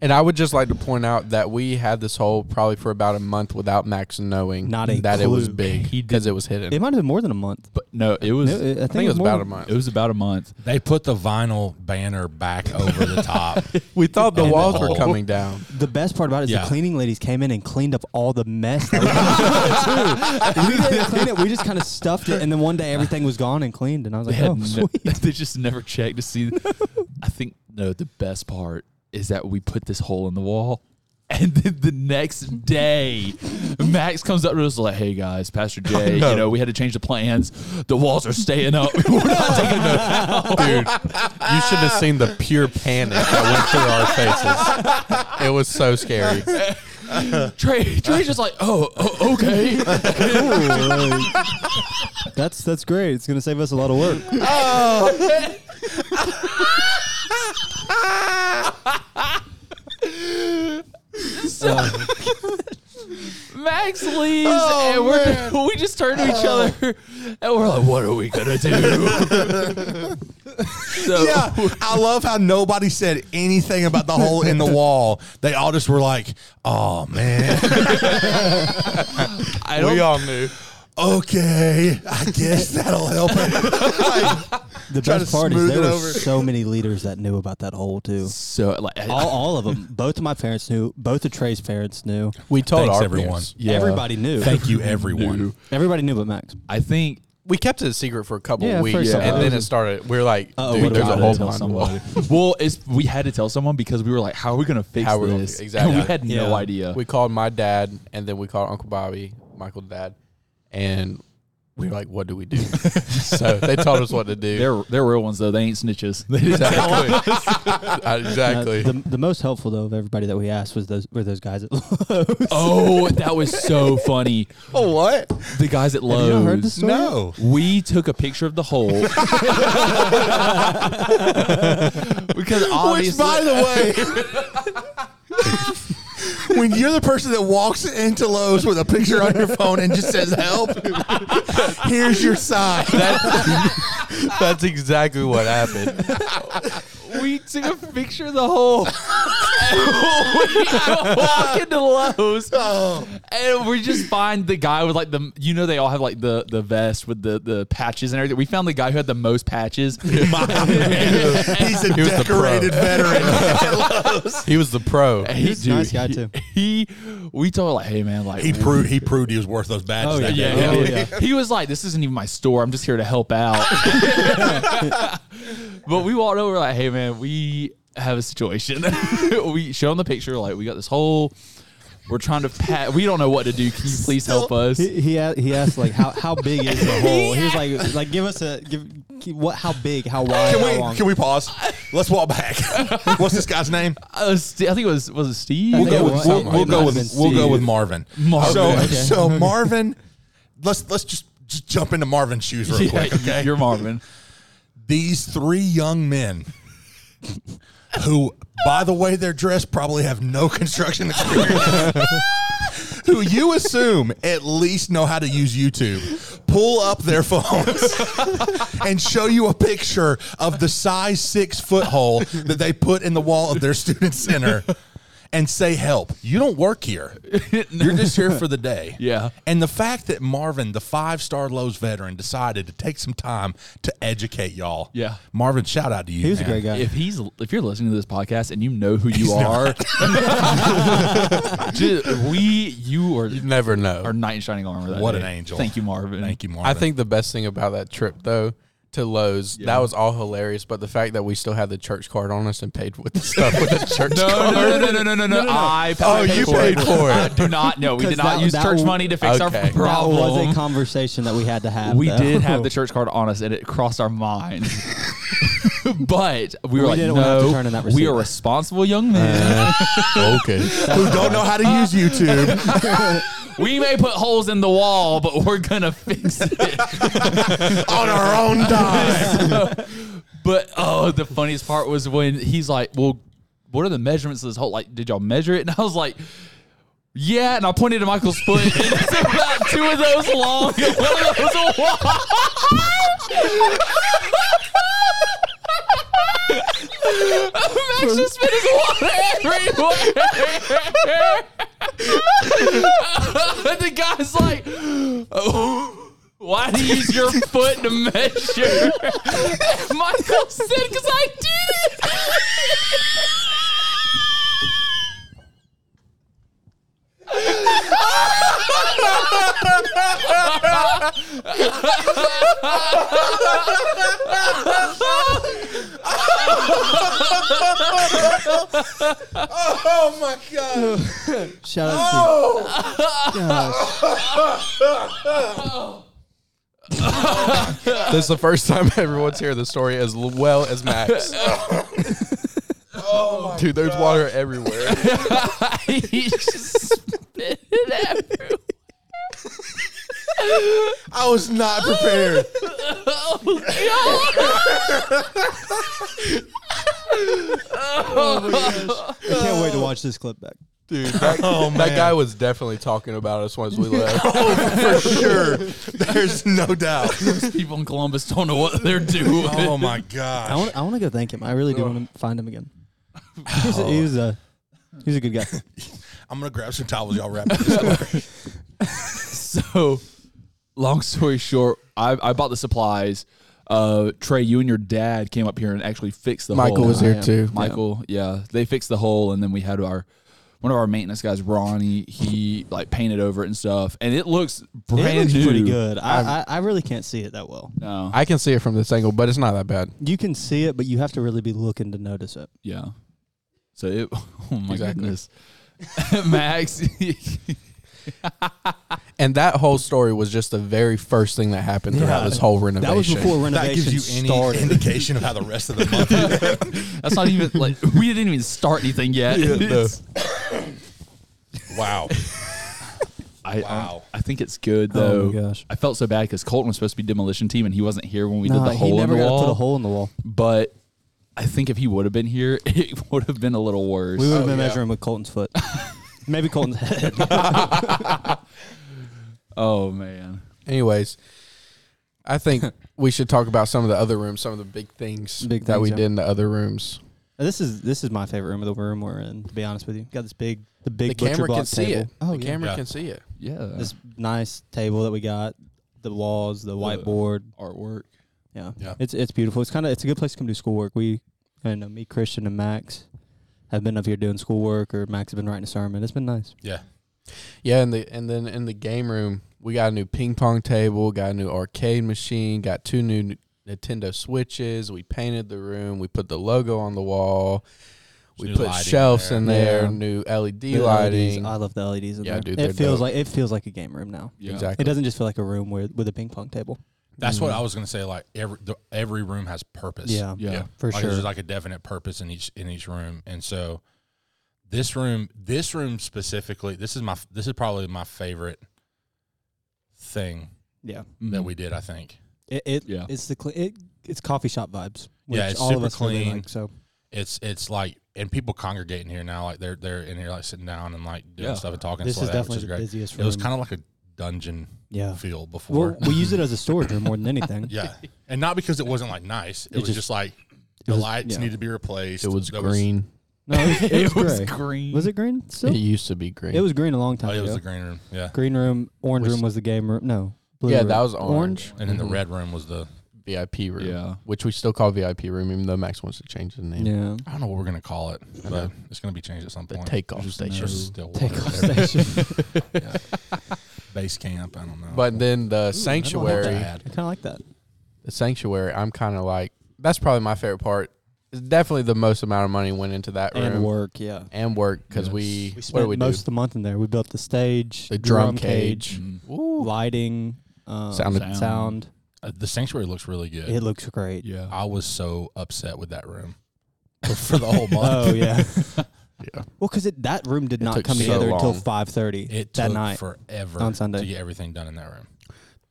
And I would just like to point out that we had this hole probably for about a month without Max knowing Not a that it was clue. big He did- because it was hidden. It might have been more than a month. But no, it was. I think, I think it was more about than- a month. It was about a month. they put the vinyl banner back over the top. we thought the And the walls were hole. coming down. The best part about it is Yeah. the cleaning ladies came in and cleaned up all the mess. That we, we didn't clean it. We just kind of stuffed it, and then one day everything was gone and cleaned. And I was They, like, had "Oh, ne- sweet." they just never checked to see. I think no. The best part is that we put this hole in the wall, and then the next day, Max comes up to us like, "Hey guys, Pastor Jay, no. you know we had to change the plans. The walls are staying up. We're not taking them Dude, you should have seen the pure panic that went through our faces. It was so scary. Trey, Trey's just like, oh, oh okay. That's that's great. It's gonna save us a lot of work. Oh. Max leaves, oh, and we're we just turn to each other, uh. and we're like, "What are we gonna do?" so, yeah, I love how nobody said anything about the hole in the wall. They all just were like, "Oh man, I don't. We all knew. Okay, I guess that'll help." The Try best to part is smooth there it were over. so many leaders that knew about that hole too. so like, All, all of them. Both of my parents knew. Both of Trey's parents knew. We told Thanks, our everyone. parents. yeah. Everybody knew. Thank you, everyone. Everybody knew but Max. I think We kept it a secret for a couple Yeah, of weeks, first and then it started. We are like, Uh-oh, dude, what there's we a do? hole tell behind the wall. well, it's we had to tell someone because we were like, "How are we gonna fix How we're gonna this?" exactly. And we had no Yeah. idea. We called my dad, and then we called Uncle Bobby, Michael's dad, and we were like, "What do we do?" so they told us what to do. they're they're real ones though. They ain't snitches. They just exactly. Uh, exactly. Uh, the, the most helpful though of everybody that we asked was those were those guys at Lowe's. oh, that was so funny. Oh, what? The guys at Lowe's. you heard this story? No. We took a picture of the hole because Which, obviously, by the way, when you're the person that walks into Lowe's with a picture on your phone and just says "help," here's your sign. That's exactly what happened. We took a picture of the hole. we walk into Lowe's, and we just find the guy with like the you know they all have like the the vest with the the patches and everything. We found the guy who had the most patches. He's a He was the pro. decorated veteran. He was the pro. He, He's a nice guy, too. He, we told him like, hey man, like He proved he proved he was worth those oh, badges. Oh, that Yeah, day. yeah, Oh, yeah. yeah. He was like, "This isn't even my store. I'm just here to help out." but we walked over like, "Hey, man, we have a situation." we show him the picture. Like, we got this hole. We're trying to pat. We don't know what to do. Can you please help us? He he, a- he asked like how, how big is the hole? He was like like give us a give what how big how wide Can how we long? can we pause? Let's walk back. What's this guy's name? Uh, Ste- I think it was was it Steve? We'll go with we'll, we'll go with Might have been we'll go with Marvin. Marvin. So Okay. so Marvin, let's let's just just jump into Marvin's shoes real Yeah, quick. Okay, You're Marvin. these three young men who by the way they're dressed probably have no construction experience. Who you assume at least know how to use youtube. Pull up their phones and show you a picture of the size six foot hole that they put in the wall of their student center and say help you don't work here you're just here for the day Yeah. and the fact that Marvin, the five star Lowe's veteran, decided to take some time to educate y'all. Yeah. Marvin, shout out to you. he was a great guy. If he's if you're listening to this podcast and you know who you are, just- we you are You never know. our knight in shining armor. That What day. an angel. Thank you, Marvin. Thank you, Marvin. I think the best thing about that trip though to Lowe's, that was all hilarious. But the fact that we still had the church card on us and paid with the stuff with the church No, card. no, no, no, no, no, no, no, I oh, paid for it. Oh, you paid for it. I do not. No, we did 'Cause not that- use that church w- money to fix our Okay. that was a conversation that we had to have. we though. did have the church card on us, and it crossed our minds. but we were We like, didn't wanna have to no, turn in that we are responsible young men. Uh, okay. who don't know how to use YouTube we may put holes in the wall, but we're gonna fix it. on our own dime. But oh, the funniest part was when he's like, "Well, what are the measurements of this hole? Like, did y'all measure it?" And I was like, "Yeah." And I pointed to Michael's foot, and it's about two of those long, one of those wide. Max just spitting water everywhere. the guy's like, oh, "Why do you use your foot to measure?" Michael said, "Because I did it." Oh my god. Shout out oh. This is the first time everyone's heard the story as well as Max. Oh Dude, there's water everywhere. he just spit it everywhere. I was not prepared. oh, I can't wait to oh. watch this clip back. Dude, that, Oh, that guy was definitely talking about us once we left. oh, oh for sure. There's no doubt. Those People in Columbus don't know what they're doing. Oh my I gosh. I want to go thank him. I really do want to find him again. He's a, he's a he's a good guy. I'm gonna grab some towels. Y'all wrap up this story. So, long story short, I, I bought the supplies. Uh, Trey, you and your dad came up here and actually fixed the hole. Michael hole. was I here too. Michael, yeah. they fixed the hole, and then we had our one of our maintenance guys, Ronnie. He like painted over it and stuff, and it looks brand it looks new. pretty good. I, I I really can't see it that well. No, I can see it from this angle, but it's not that bad. You can see it, but you have to really be looking to notice it. yeah. So it. Oh my Exactly. goodness, Max. And that whole story was just the very first thing that happened throughout Yeah. this whole renovation. That was before That gives you any started. indication of how the rest of the month. That's not even like we didn't even start anything yet. It's- wow. I, Wow. I I think it's good Oh though. my gosh. I felt so bad because Colton was supposed to be demolition team and he wasn't here when we Nah, did the he hole never in the got wall. to put a hole in the wall. But I think if he would have been here, it would have been a little worse. We would have Oh, been yeah. measuring with Colton's foot. Maybe Colton's head. oh man, Anyways, I think we should talk about some of the other rooms, some of the big things Big that things, we yeah. did in the other rooms. this is this is my favorite room of the room we're in. To be honest with you, got this big the big the butcher camera block can see table. it. Oh the yeah. camera Yeah. can see it. yeah, This nice table that we got, the walls, the whiteboard. artwork. Yeah, Yeah. it's it's beautiful. It's kind of it's a good place to come do schoolwork. We, I know me, Christian, and Max have been up here doing schoolwork, or Max has been writing a sermon. It's been nice. Yeah. Yeah, and the and then in the game room, we got a new ping pong table, got a new arcade machine, got two new Nintendo Switches. We painted the room. We put the logo on the wall. We put shelves there. in there, Yeah. new LED The LEDs, lighting. I love the LEDs. In Yeah, there. dude, It feels dope. like it feels like a game room now. Yeah. Exactly. It doesn't just feel like a room with with a ping pong table. That's what mm-hmm. I was gonna say. Like every the, every room has purpose. Yeah, Yeah. for like sure. There's like a definite purpose in each in each room, and so this room, this room specifically, this is my this is probably my favorite thing yeah, that mm-hmm. we did. I think it, it Yeah. it's the cl- it it's coffee shop vibes. Which Yeah, it's all super of us really clean. like, so it's it's like and people congregate in here now. Like they're they're in here like sitting down and like doing Yeah. stuff and talking. this and is stuff like that, definitely which the is great. busiest room. It was kind of like a dungeon yeah. feel before. Well, we use it as a storage room more than anything. yeah, and not because it wasn't like nice. It, It was just- just, like the was- lights yeah. need to be replaced. it was There green. No, it was, it was gray. green. Was it green still? It used to be green. It was green a long Oh, time it was ago. the green room. Yeah, green room, orange Which- room was the game room. No, blue yeah, room. that was orange. and then Mhm. the red room was the. VIP room. Yeah. Which we still call VIP room, even though Max wants to change the name. Yeah. I don't know what we're gonna call it, I but know. it's gonna be changed at some The point. takeoff Just station. no. Still Takeoff station. station. Base camp. I don't know. But then the Ooh, sanctuary, have I kind of like that. the sanctuary, I'm kind of like that's probably my favorite part. It's definitely the most amount of money went into that room And work, yeah. and work because Yes. we, We what did spent we do? most of the month in there. We built the stage, The drum cage. Mm. Ooh. lighting, um, Sound- sound. Sound. Uh, the sanctuary looks really good. It looks great. Yeah. I was so upset with that room for the whole month. Oh yeah. Yeah. well, because that room did It not took come so together until long. five thirty It that took night. forever on Sunday. to get everything done in that room.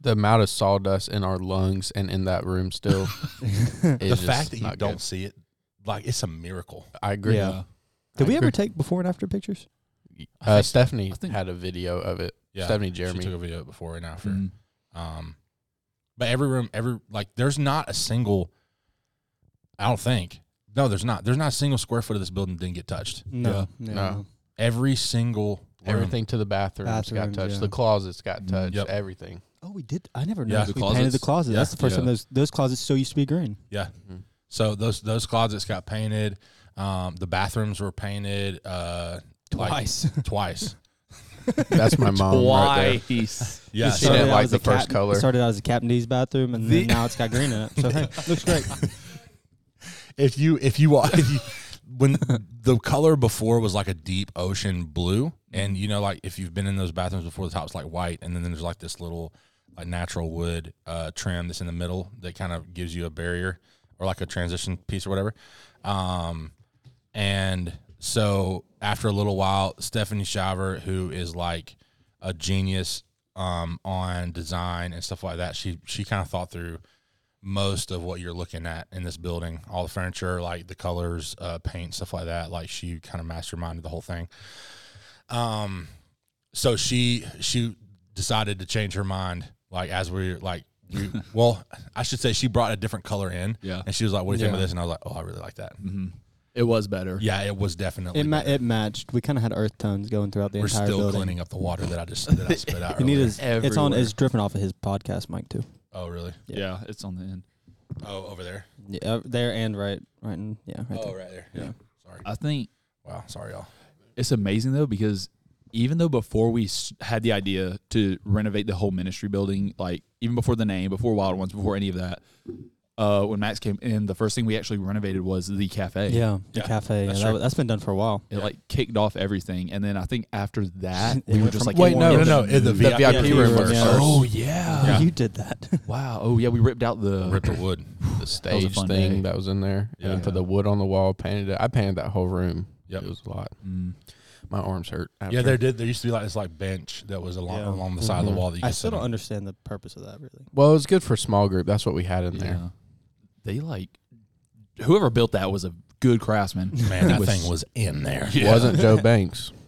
The amount of sawdust in our lungs and in that room still. is the just fact that you not don't see it, like it's a miracle. I agree. Yeah. I Did we ever agree. take before and after pictures? Uh, think- Stephanie I think- had a video of it. Yeah, Stephanie She Jeremy. took a video before and after. Mm. Um, but every room, every like, there's not a single. I don't think. No, there's not. There's not a single square foot of this building that didn't get touched. No. No. Every single room. Everything to the bathrooms, got touched. yeah. The closets got Mm, touched. yep. Everything. Oh, we did. I never Yeah. noticed The we painted the closets? closet. Yeah. That's the first Yeah. time those those closets still used to be green. Yeah. Mhm. So those those closets got painted. Um, the bathrooms were painted uh, like- Twice. twice. That's my mom right Twice. Yeah. She so- didn't Started out like as the a first Cap- color. It started out as a Captain D's bathroom, and The- then now it's got green in it. So hey, looks great. If you if you if you when the color before was like a deep ocean blue and you know like if you've been in those bathrooms before the top's like white and then there's like this little like natural wood uh trim that's in the middle that kind of gives you a barrier or like a transition piece or whatever. Um and so after a little while stephanie shaver who is like a genius um on design and stuff like that she she kind of thought through most of what you're looking at in this building, all the furniture, like the colors, uh, paint, stuff like that. Like she kind of masterminded the whole thing. Um, so she she decided to change her mind, like as we are like. We, well, I should say she brought a different color in, Yeah. and she was like, "What do you think of this?" And I was like, "Oh, I really like that." hmm It was better. Yeah, it was definitely. It ma- it matched. We kind of had earth tones going throughout the We're entire still building. cleaning up the water that I just that I spit out. You need earlier. his. It's on. Everywhere. It's dripping off of his podcast mic too. Oh, really? Yeah. it's on the end. Oh, over there. Yeah, uh, there and right, right, in, yeah, right oh, there. right there. Yeah. Yeah. Sorry. I think Wow. Sorry, y'all. it's amazing though because even though before we s- had the idea to renovate the whole ministry building, like even before the name, before Wild Ones, before any of that, uh, when Max came in, the first thing we actually renovated was the cafe. Yeah, the Yeah, cafe. that's yeah, that, true. that's been done for a while. It like kicked off everything, and then I think after that we were just from- like, Wait, no, no, no, in the The VIP, VIP room room, first. yeah. oh yeah, Yeah. You did that. wow, oh yeah, we ripped out the Ripped the wood. The stage fun thing day. that was in there. Yeah. and then put the wood on the wall, painted it. I painted that whole room. Yep. It was a lot. Mm. My arms hurt. After. Yeah, there did. There used to be like this like bench that was along Yeah. along the side of Mhm. the wall that you I could still sit don't on. understand the purpose of that really. Well, it was good for small group. That's what we had in there. Yeah. They like whoever built that was a good craftsman. Man, that was- thing was in there. Yeah. Wasn't Joe Banks.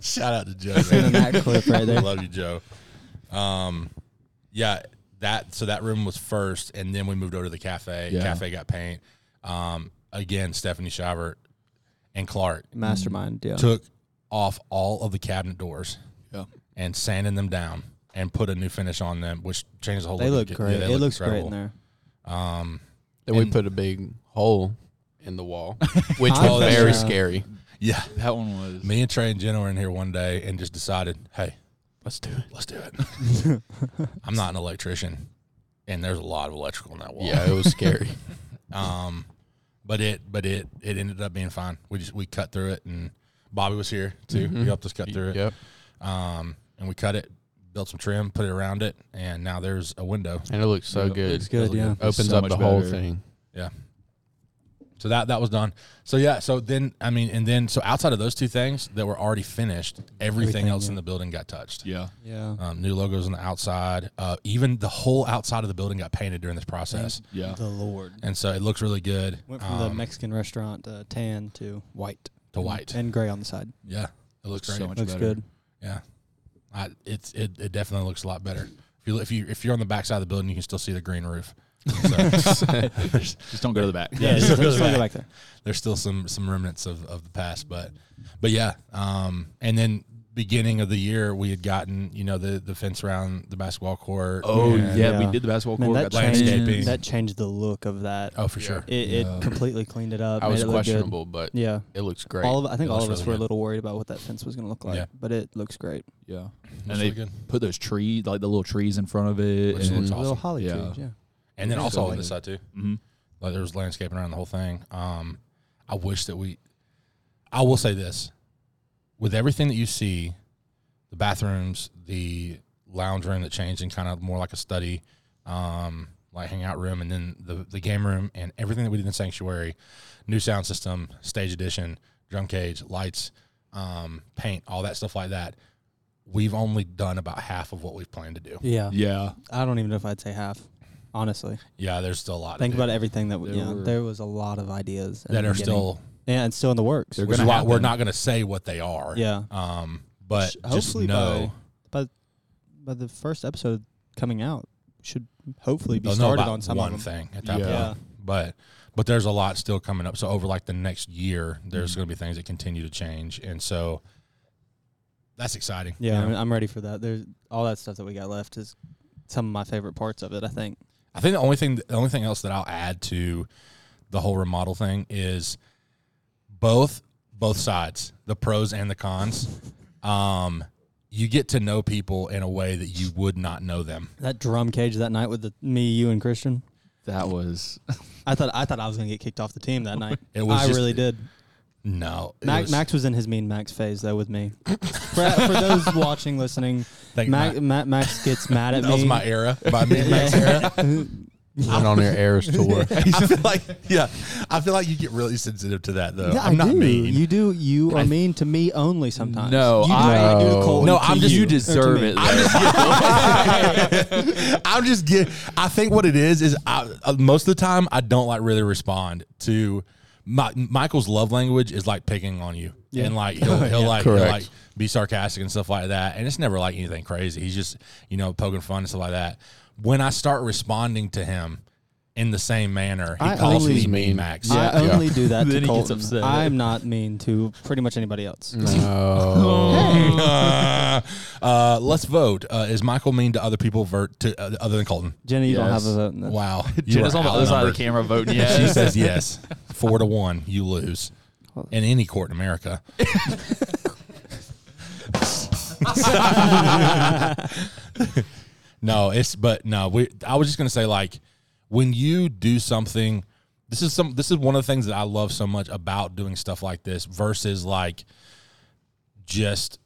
Shout out to Joe. Sending that clip right there. Love you, Joe. Um, yeah, that so that room was first, and then we moved over to the cafe. Yeah. Cafe got paint. Um, again, Stephanie Shaver and Clark Mastermind. Yeah. took off all of the cabinet doors Yeah. and sanding them down and put a new finish on them, which changed the whole. Thing. They look. look great. Yeah, they it look looks great in incredible. there. Um, Then we put a big hole in the wall, which was very yeah. scary. yeah, That one was me and Trey and Jenna were in here one day and just decided, hey, Let's do it. let's do it. I'm not an electrician, and there's a lot of electrical in that wall. Yeah, it was scary. Um, but it but it it ended up being fine. We just we cut through it, and Bobby was here too. He helped us cut through it. Yep. Um, and we cut it, built some trim, put it around it, and now there's a window. And it looks so Yeah, good. It's good, Really yeah. good. Opens so up much the whole better. thing. Yeah. So that that was done. So yeah. So then I mean, and then so outside of those two things that were already finished, everything, Everything, else yeah. in the building got touched. Yeah. Yeah. Um, new logos on the outside. Uh, even the whole outside of the building got painted during this process, Yeah. The Lord. and so it looks really good. Went from the um, Mexican restaurant uh, tan to white. to white. And gray on the side. Yeah, it looks great. So much Looks better. good. Yeah, I, it's it, it definitely looks a lot better. If you if you if you're on the back side of the building, you can still see the green roof. So, Just don't go to the back. Yeah, just, still goes just go back. back there. there's still some some remnants of, of the past, but but yeah. Um, and then beginning of the year, we had gotten you know the the fence around the basketball court. Oh and- yeah, we did the basketball Man, court. that got changed, landscaping. that changed the look of that. Oh, for Yeah. sure. It, Yeah. it completely cleaned it up. I was it look questionable, but Yeah. it looks great. All of I think It all looks of us really were a little worried about what that fence was going to look like, Yeah. but it looks great. Yeah. Looks And they really good. put those trees, like the little trees in front of it. Which and looks The little holly Yeah. trees, yeah. And then also so on this side too. Mhm. Like there was landscaping around the whole thing. Um, I wish that we. I will say this, with everything that you see, the bathrooms, the lounge room that changed and kind of more like a study, um, like hangout room, and then the the game room and everything that we did in sanctuary, new sound system, stage edition, drum cage, lights, um, paint, all that stuff like that. We've only done about half of what we've planned to do. Yeah. Yeah. I don't even know if I'd say half, honestly. Yeah, there's still a lot. Think to do about everything that, There yeah, were- there was a lot of ideas in that the are beginning. still yeah, and still in the works. They're which is gonna why we're not going to say what they are. Yeah. Um, but Sh- just hopefully know by, by by the first episode coming out should hopefully be they'll know started about on some one of them. thing at that Yeah. point. But but there's a lot still coming up. So over like the next year, there's Mm-hmm. going to be things that continue to change, and so that's exciting. Yeah, you know? I'm, I'm ready for that. There's all that stuff that we got left is some of my favorite parts of it. I think. I think the only thing the only thing else that I'll add to the whole remodel thing is both both sides, the pros and the cons. Um, you get to know people in a way that you would not know them. That drum cage that night with the me, you, and Christian. That was I thought I thought I was gonna get kicked off the team that night. It was I just- really did. No, Max, was- Max was in his mean Max phase though with me. for, for those watching, listening, Thank Max, Max. Ma- Max gets mad at that me. was my era, my mid Max era. Went on their Eras tour. I feel like, yeah, I feel like you get really sensitive to that though. Yeah, I'm I not do. mean. You do. You are mean to me only sometimes. No, you do I- not do to No. Colton No, to I'm just- you deserve it. I'm just, I'm just get. I think what it is is I, uh, most of the time I don't like really respond to. My, Michael's love language is like picking on you, and like he'll, he'll like he'll Correct. like be sarcastic and stuff like that, and it's never like anything crazy. He's just you know poking fun and stuff like that. When I start responding to him in the same manner, he I calls only- me mean mean. Max. Yeah. I only do that Then to he gets Colton. upset. I'm not mean to pretty much anybody else. No. uh, uh, let's vote. Uh, is Michael mean to other people vert to uh, other than Colton? Jenny, you don't Yes. have a vote. in this. Wow, you Jenna's are on the other side of outnumbered. the camera voting She yes. says yes. Four to one, you lose. In any court in America. No, it's but no, we I was just gonna say like when you do something this is some this is one of the things that I love so much about doing stuff like this versus like just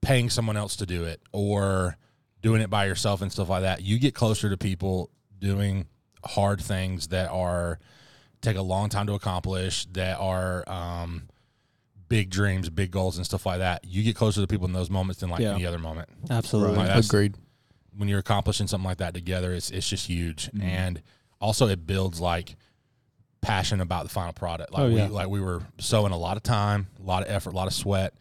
paying someone else to do it or doing it by yourself and stuff like that. You get closer to people doing hard things that are take a long time to accomplish that are um big dreams, big goals and stuff like that. You get closer to people in those moments than like Yeah. any other moment. Absolutely. Right. That's- Agreed. When you're accomplishing something like that together, it's it's just huge. Mm-hmm. And also it builds like passion about the final product. Like Oh, yeah. we like we were sowing a lot of time, a lot of effort, a lot of sweat,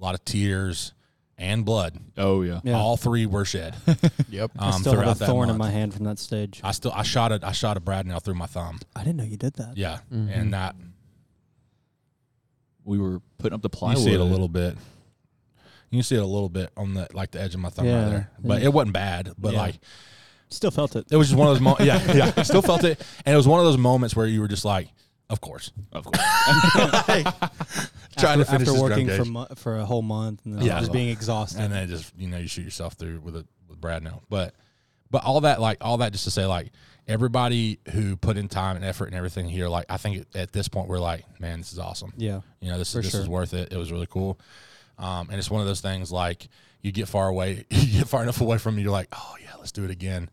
a lot of tears and blood. Oh yeah. Yeah. All three were shed. Yep. Um, I still throughout have a thorn in my hand from that stage. I still I shot it I shot a brad nail through my thumb. I didn't know you did that. Yeah. Mm-hmm. And that We were putting up the you plywood. see it a little bit. You can see it a little bit on the like the edge of my thumb Yeah. right there. But it wasn't bad. But Yeah. like Still felt it. it was just one of those moments. Yeah, yeah. I still felt it. And it was one of those moments where you were just like, of course. Of course. Trying after, to finish after working for mo- for a whole month and then Yeah. just being exhausted. and then just you know you shoot yourself through with a with brad nail. But but all that like all that just to say like everybody who put in time and effort and everything here, like I think at this point we're like, man, this is awesome. Yeah. You know, this is this is worth it. It was really cool. Um, and it's one of those things like you get far away, you get far enough away from it, you're like, oh yeah, let's do it again.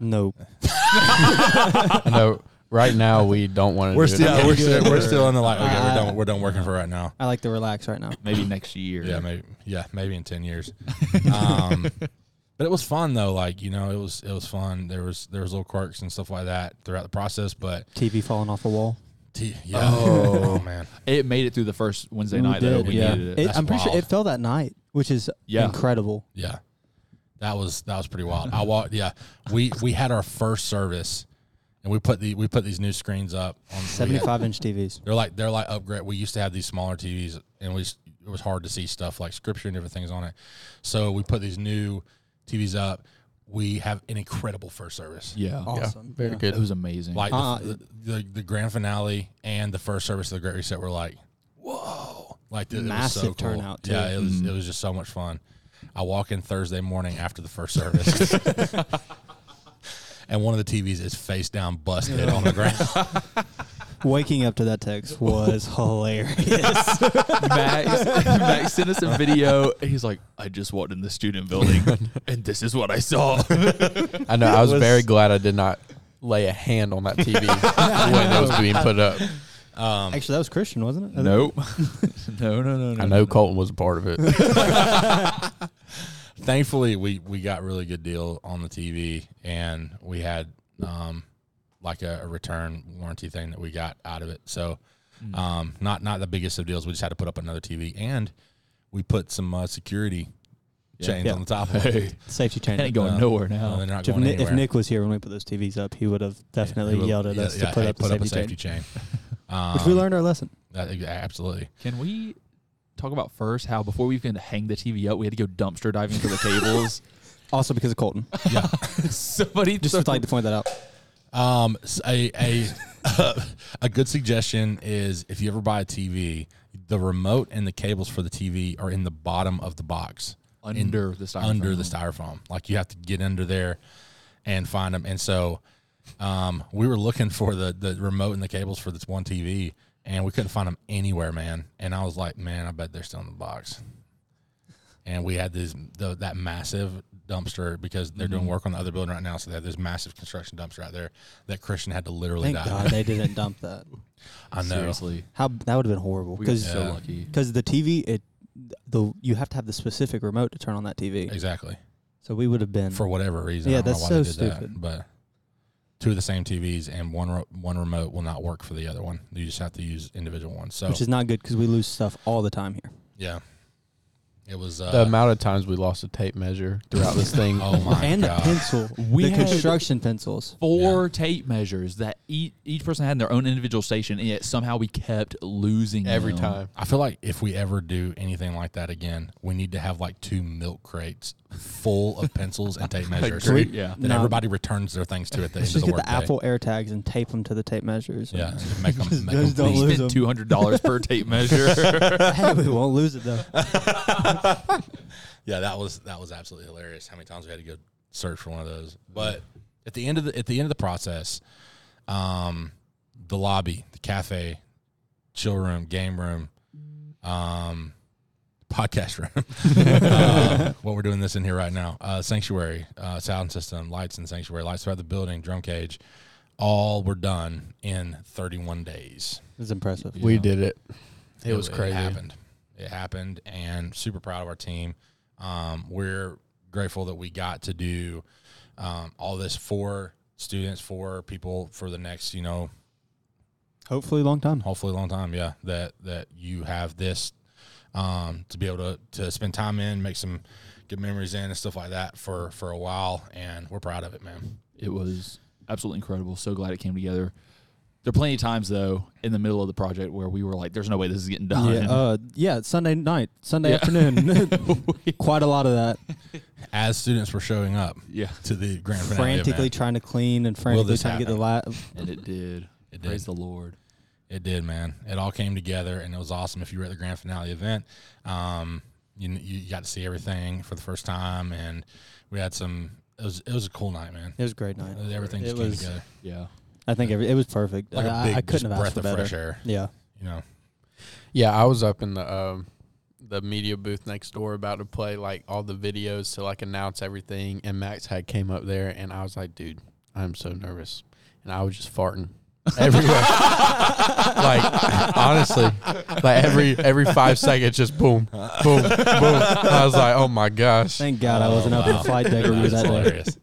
Nope. I know. Right now, we don't want to. We're do still it. we're still, we're still in the like, okay, Uh, we're done we're done working for right now. I like to relax right now. Maybe next year. Yeah, maybe yeah, maybe in ten years. Um, but it was fun though. Like you know, it was it was fun. There was there was little quirks and stuff like that throughout the process. But TV falling off a wall. T- yeah, Oh. man, It made it through the first Wednesday We night though. did, We yeah. needed it. It- That's I'm pretty sure wild. it fell that night, which is Yeah. incredible. yeah, that was that was pretty wild. I walked. Yeah, we we had our first service, and we put the we put these new screens up on we had- 75 inch TVs. They're like they're like upgrade. We used to have these smaller TVs, and we s- it was hard to see stuff like scripture and different things on it. So we put these new TVs up. We have an incredible first service. yeah. Awesome. Very Yeah. It was amazing. Like Uh, the, the, the the grand finale and the first service of the Great Reset were like, whoa! Like it was Massive so cool. turnout, too. Yeah, it was Mhm. it was just so much fun. I walk in Thursday morning after the first service. And one of the TVs is face down, busted on the ground. Waking up to that text was hilarious. Max, Max sent us a video. He's like, I just walked in the student building and this is what I saw. I know. I was, was- very glad I did not lay a hand on that TV when it was being put up. Um, Actually, that was Christian, wasn't it? nope. no, no, no, no. I know Colton was a part of it. thankfully we we got really good deal on the TV and we had um like a, a return warranty thing that we got out of it. So um not not the biggest of deals. We just had to put up another TV and we put some uh, security Yeah. chains Yeah. on the top of it. Safety chain. ain't going No. nowhere now. they're not if, going Nick, if Nick was here when we put those TVs up, he would have definitely He will- yelled at yeah, us yeah, to put hey, up put a up a safety, safety chain, chain. Um, which we learned our lesson. that- absolutely. Can we talk about first how before we can hang the TV up, we had to go dumpster diving for the cables? Also because of Colton. Yeah. Somebody Just would like to point that out. Um, a a a good suggestion is if you ever buy a TV, the remote and the cables for the TV are in the bottom of the box, under the styrofoam. under the styrofoam. Like you have to get under there and find them. And so, um, we were looking for the the remote and the cables for this one TV, and we couldn't find them anywhere, man. And I was like, man, I bet they're still in the box. And we had this the, that massive dumpster because they're doing mm-hmm. work on the other building right now. So they have this massive construction dumpster out there that Christian had to literally Thank dive. God they didn't dump that. I know. Seriously, How that would have been horrible we got because so Yeah. lucky. the TV it the you have to have the specific remote to turn on that TV. Exactly. So we would have been For whatever reason. Yeah, I don't that's know why so they did that, stupid. but two of the same TVs and one ro- one remote will not work for the other one. You just have to use individual ones. So which is not good because we lose stuff all the time here. yeah, it was. Uh, the amount of times we lost a tape measure throughout this thing. oh my and god! the pencil, We the construction pencils. Four tape measures that each each person had in their own individual station, and yet somehow we kept losing every them. time. I feel like if we ever do anything like that again, we need to have like two milk crates full of pencils and tape measures. Agreed. Yeah. That No. everybody returns their things to at the end Let's of just the get the workday. Apple Air tags and tape them to the tape measures. Yeah, and make them. Just- Make 'em just don't bleed. lose Spent them. two hundred dollars per tape measure. hey, we won't lose it though. Yeah, that was that was absolutely hilarious. How many times we had to go search for one of those. But at the end of the at the end of the process, um, the lobby, the cafe, chill room, game room, um, podcast room. uh, what we're doing this in here right now. Uh, sanctuary, uh, sound system, lights in sanctuary, lights throughout the building, drum cage, all were done in 31 days. It's impressive. We did it. It was crazy. It happened. It happened, and super proud of our team. Um, we're grateful that we got to do um, all this for students, for people, for the next, you know, Hopefully, long time. hopefully long time. Yeah, that that you have this um, to be able to to spend time in, make some good memories in, and stuff like that for for a while, and we're proud of it, man. it was absolutely incredible. So glad it came together. There are plenty of times though in the middle of the project where we were like, "There's no way this is getting done." Yeah, uh, yeah. Sunday night, Sunday Yeah. afternoon. Quite a lot of that. As students were showing up yeah, to the grand finale frantically event, trying to clean and frantically this trying to get the la- and it did. It did. Praise the Lord. It did, man. It all came together, and it was awesome. If you were at the grand finale event, um, you you got to see everything for the first time, and we had some it was it was a cool night, man. It was a great night. Everything It just came was- together Yeah. I think every, it was perfect. like a I, big I couldn't have asked breath for of better. fresh air. Yeah. You know, Yeah, I was up in the um, the media booth next door about to play like all the videos to like announce everything, and Max had came up there, and I was like, dude, I'm so nervous, and I was just farting everywhere. like honestly, like every every five seconds, just boom, boom, boom. I was like, oh my gosh, Thank God I oh, wasn't up in wow. flight deck with you that day. hilarious.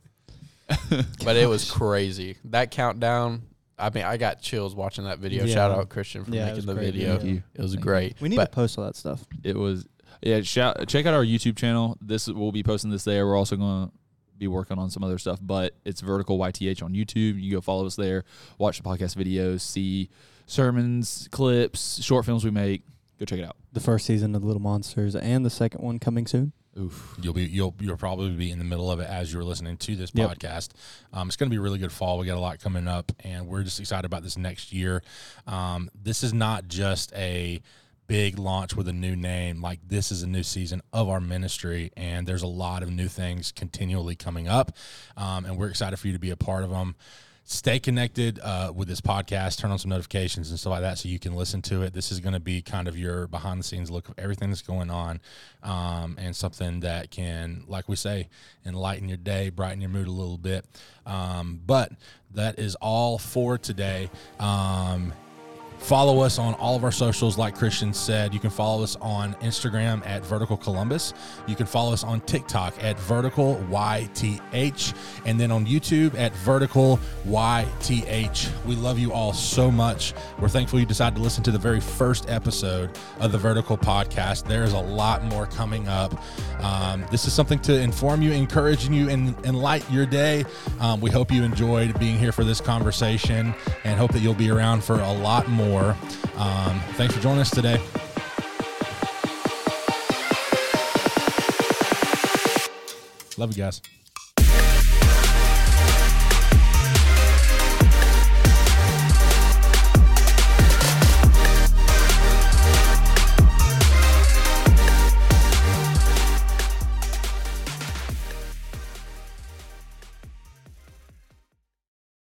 but it was crazy. That countdown. I mean, I got chills watching that video. Yeah. Shout out Christian for Yeah, it making was the great video. video. It was Thank great. We need but to post all that stuff. It was yeah. Shout, check out our YouTube channel. This we'll be posting this there. We're also going to be working on some other stuff, but it's Vertical YTH on YouTube. You go follow us there. Watch the podcast videos, see sermons, clips, short films we make. Go check it out. The first season of Little Monsters and the second one coming soon. Oof. You'll be you'll you'll probably be in the middle of it as you're listening to this Yep. podcast. Um, it's going to be a really good fall. We got a lot coming up, and we're just excited about this next year. Um, this is not just a big launch with a new name. Like this is a new season of our ministry, and there's a lot of new things continually coming up, um, and we're excited for you to be a part of them. Stay connected uh, with this podcast. Turn on some notifications and stuff like that, so you can listen to it. This is going to be kind of your behind the scenes look of everything that's going on, um, and something that can, like we say, enlighten your day, brighten your mood a little bit. Um, but that is all for today. Um, Follow us on all of our socials, like Christian said. You can follow us on Instagram at Vertical Columbus. You can follow us on TikTok at Vertical YTH, and then on YouTube at Vertical YTH. We love you all so much. We're thankful you decided to listen to the very first episode of the Vertical Podcast. There is a lot more coming up. Um, this is something to inform you, encourage you, and enlighten your day. Um, we hope you enjoyed being here for this conversation and hope that you'll be around for a lot more. Um, thanks for joining us today. Love you guys.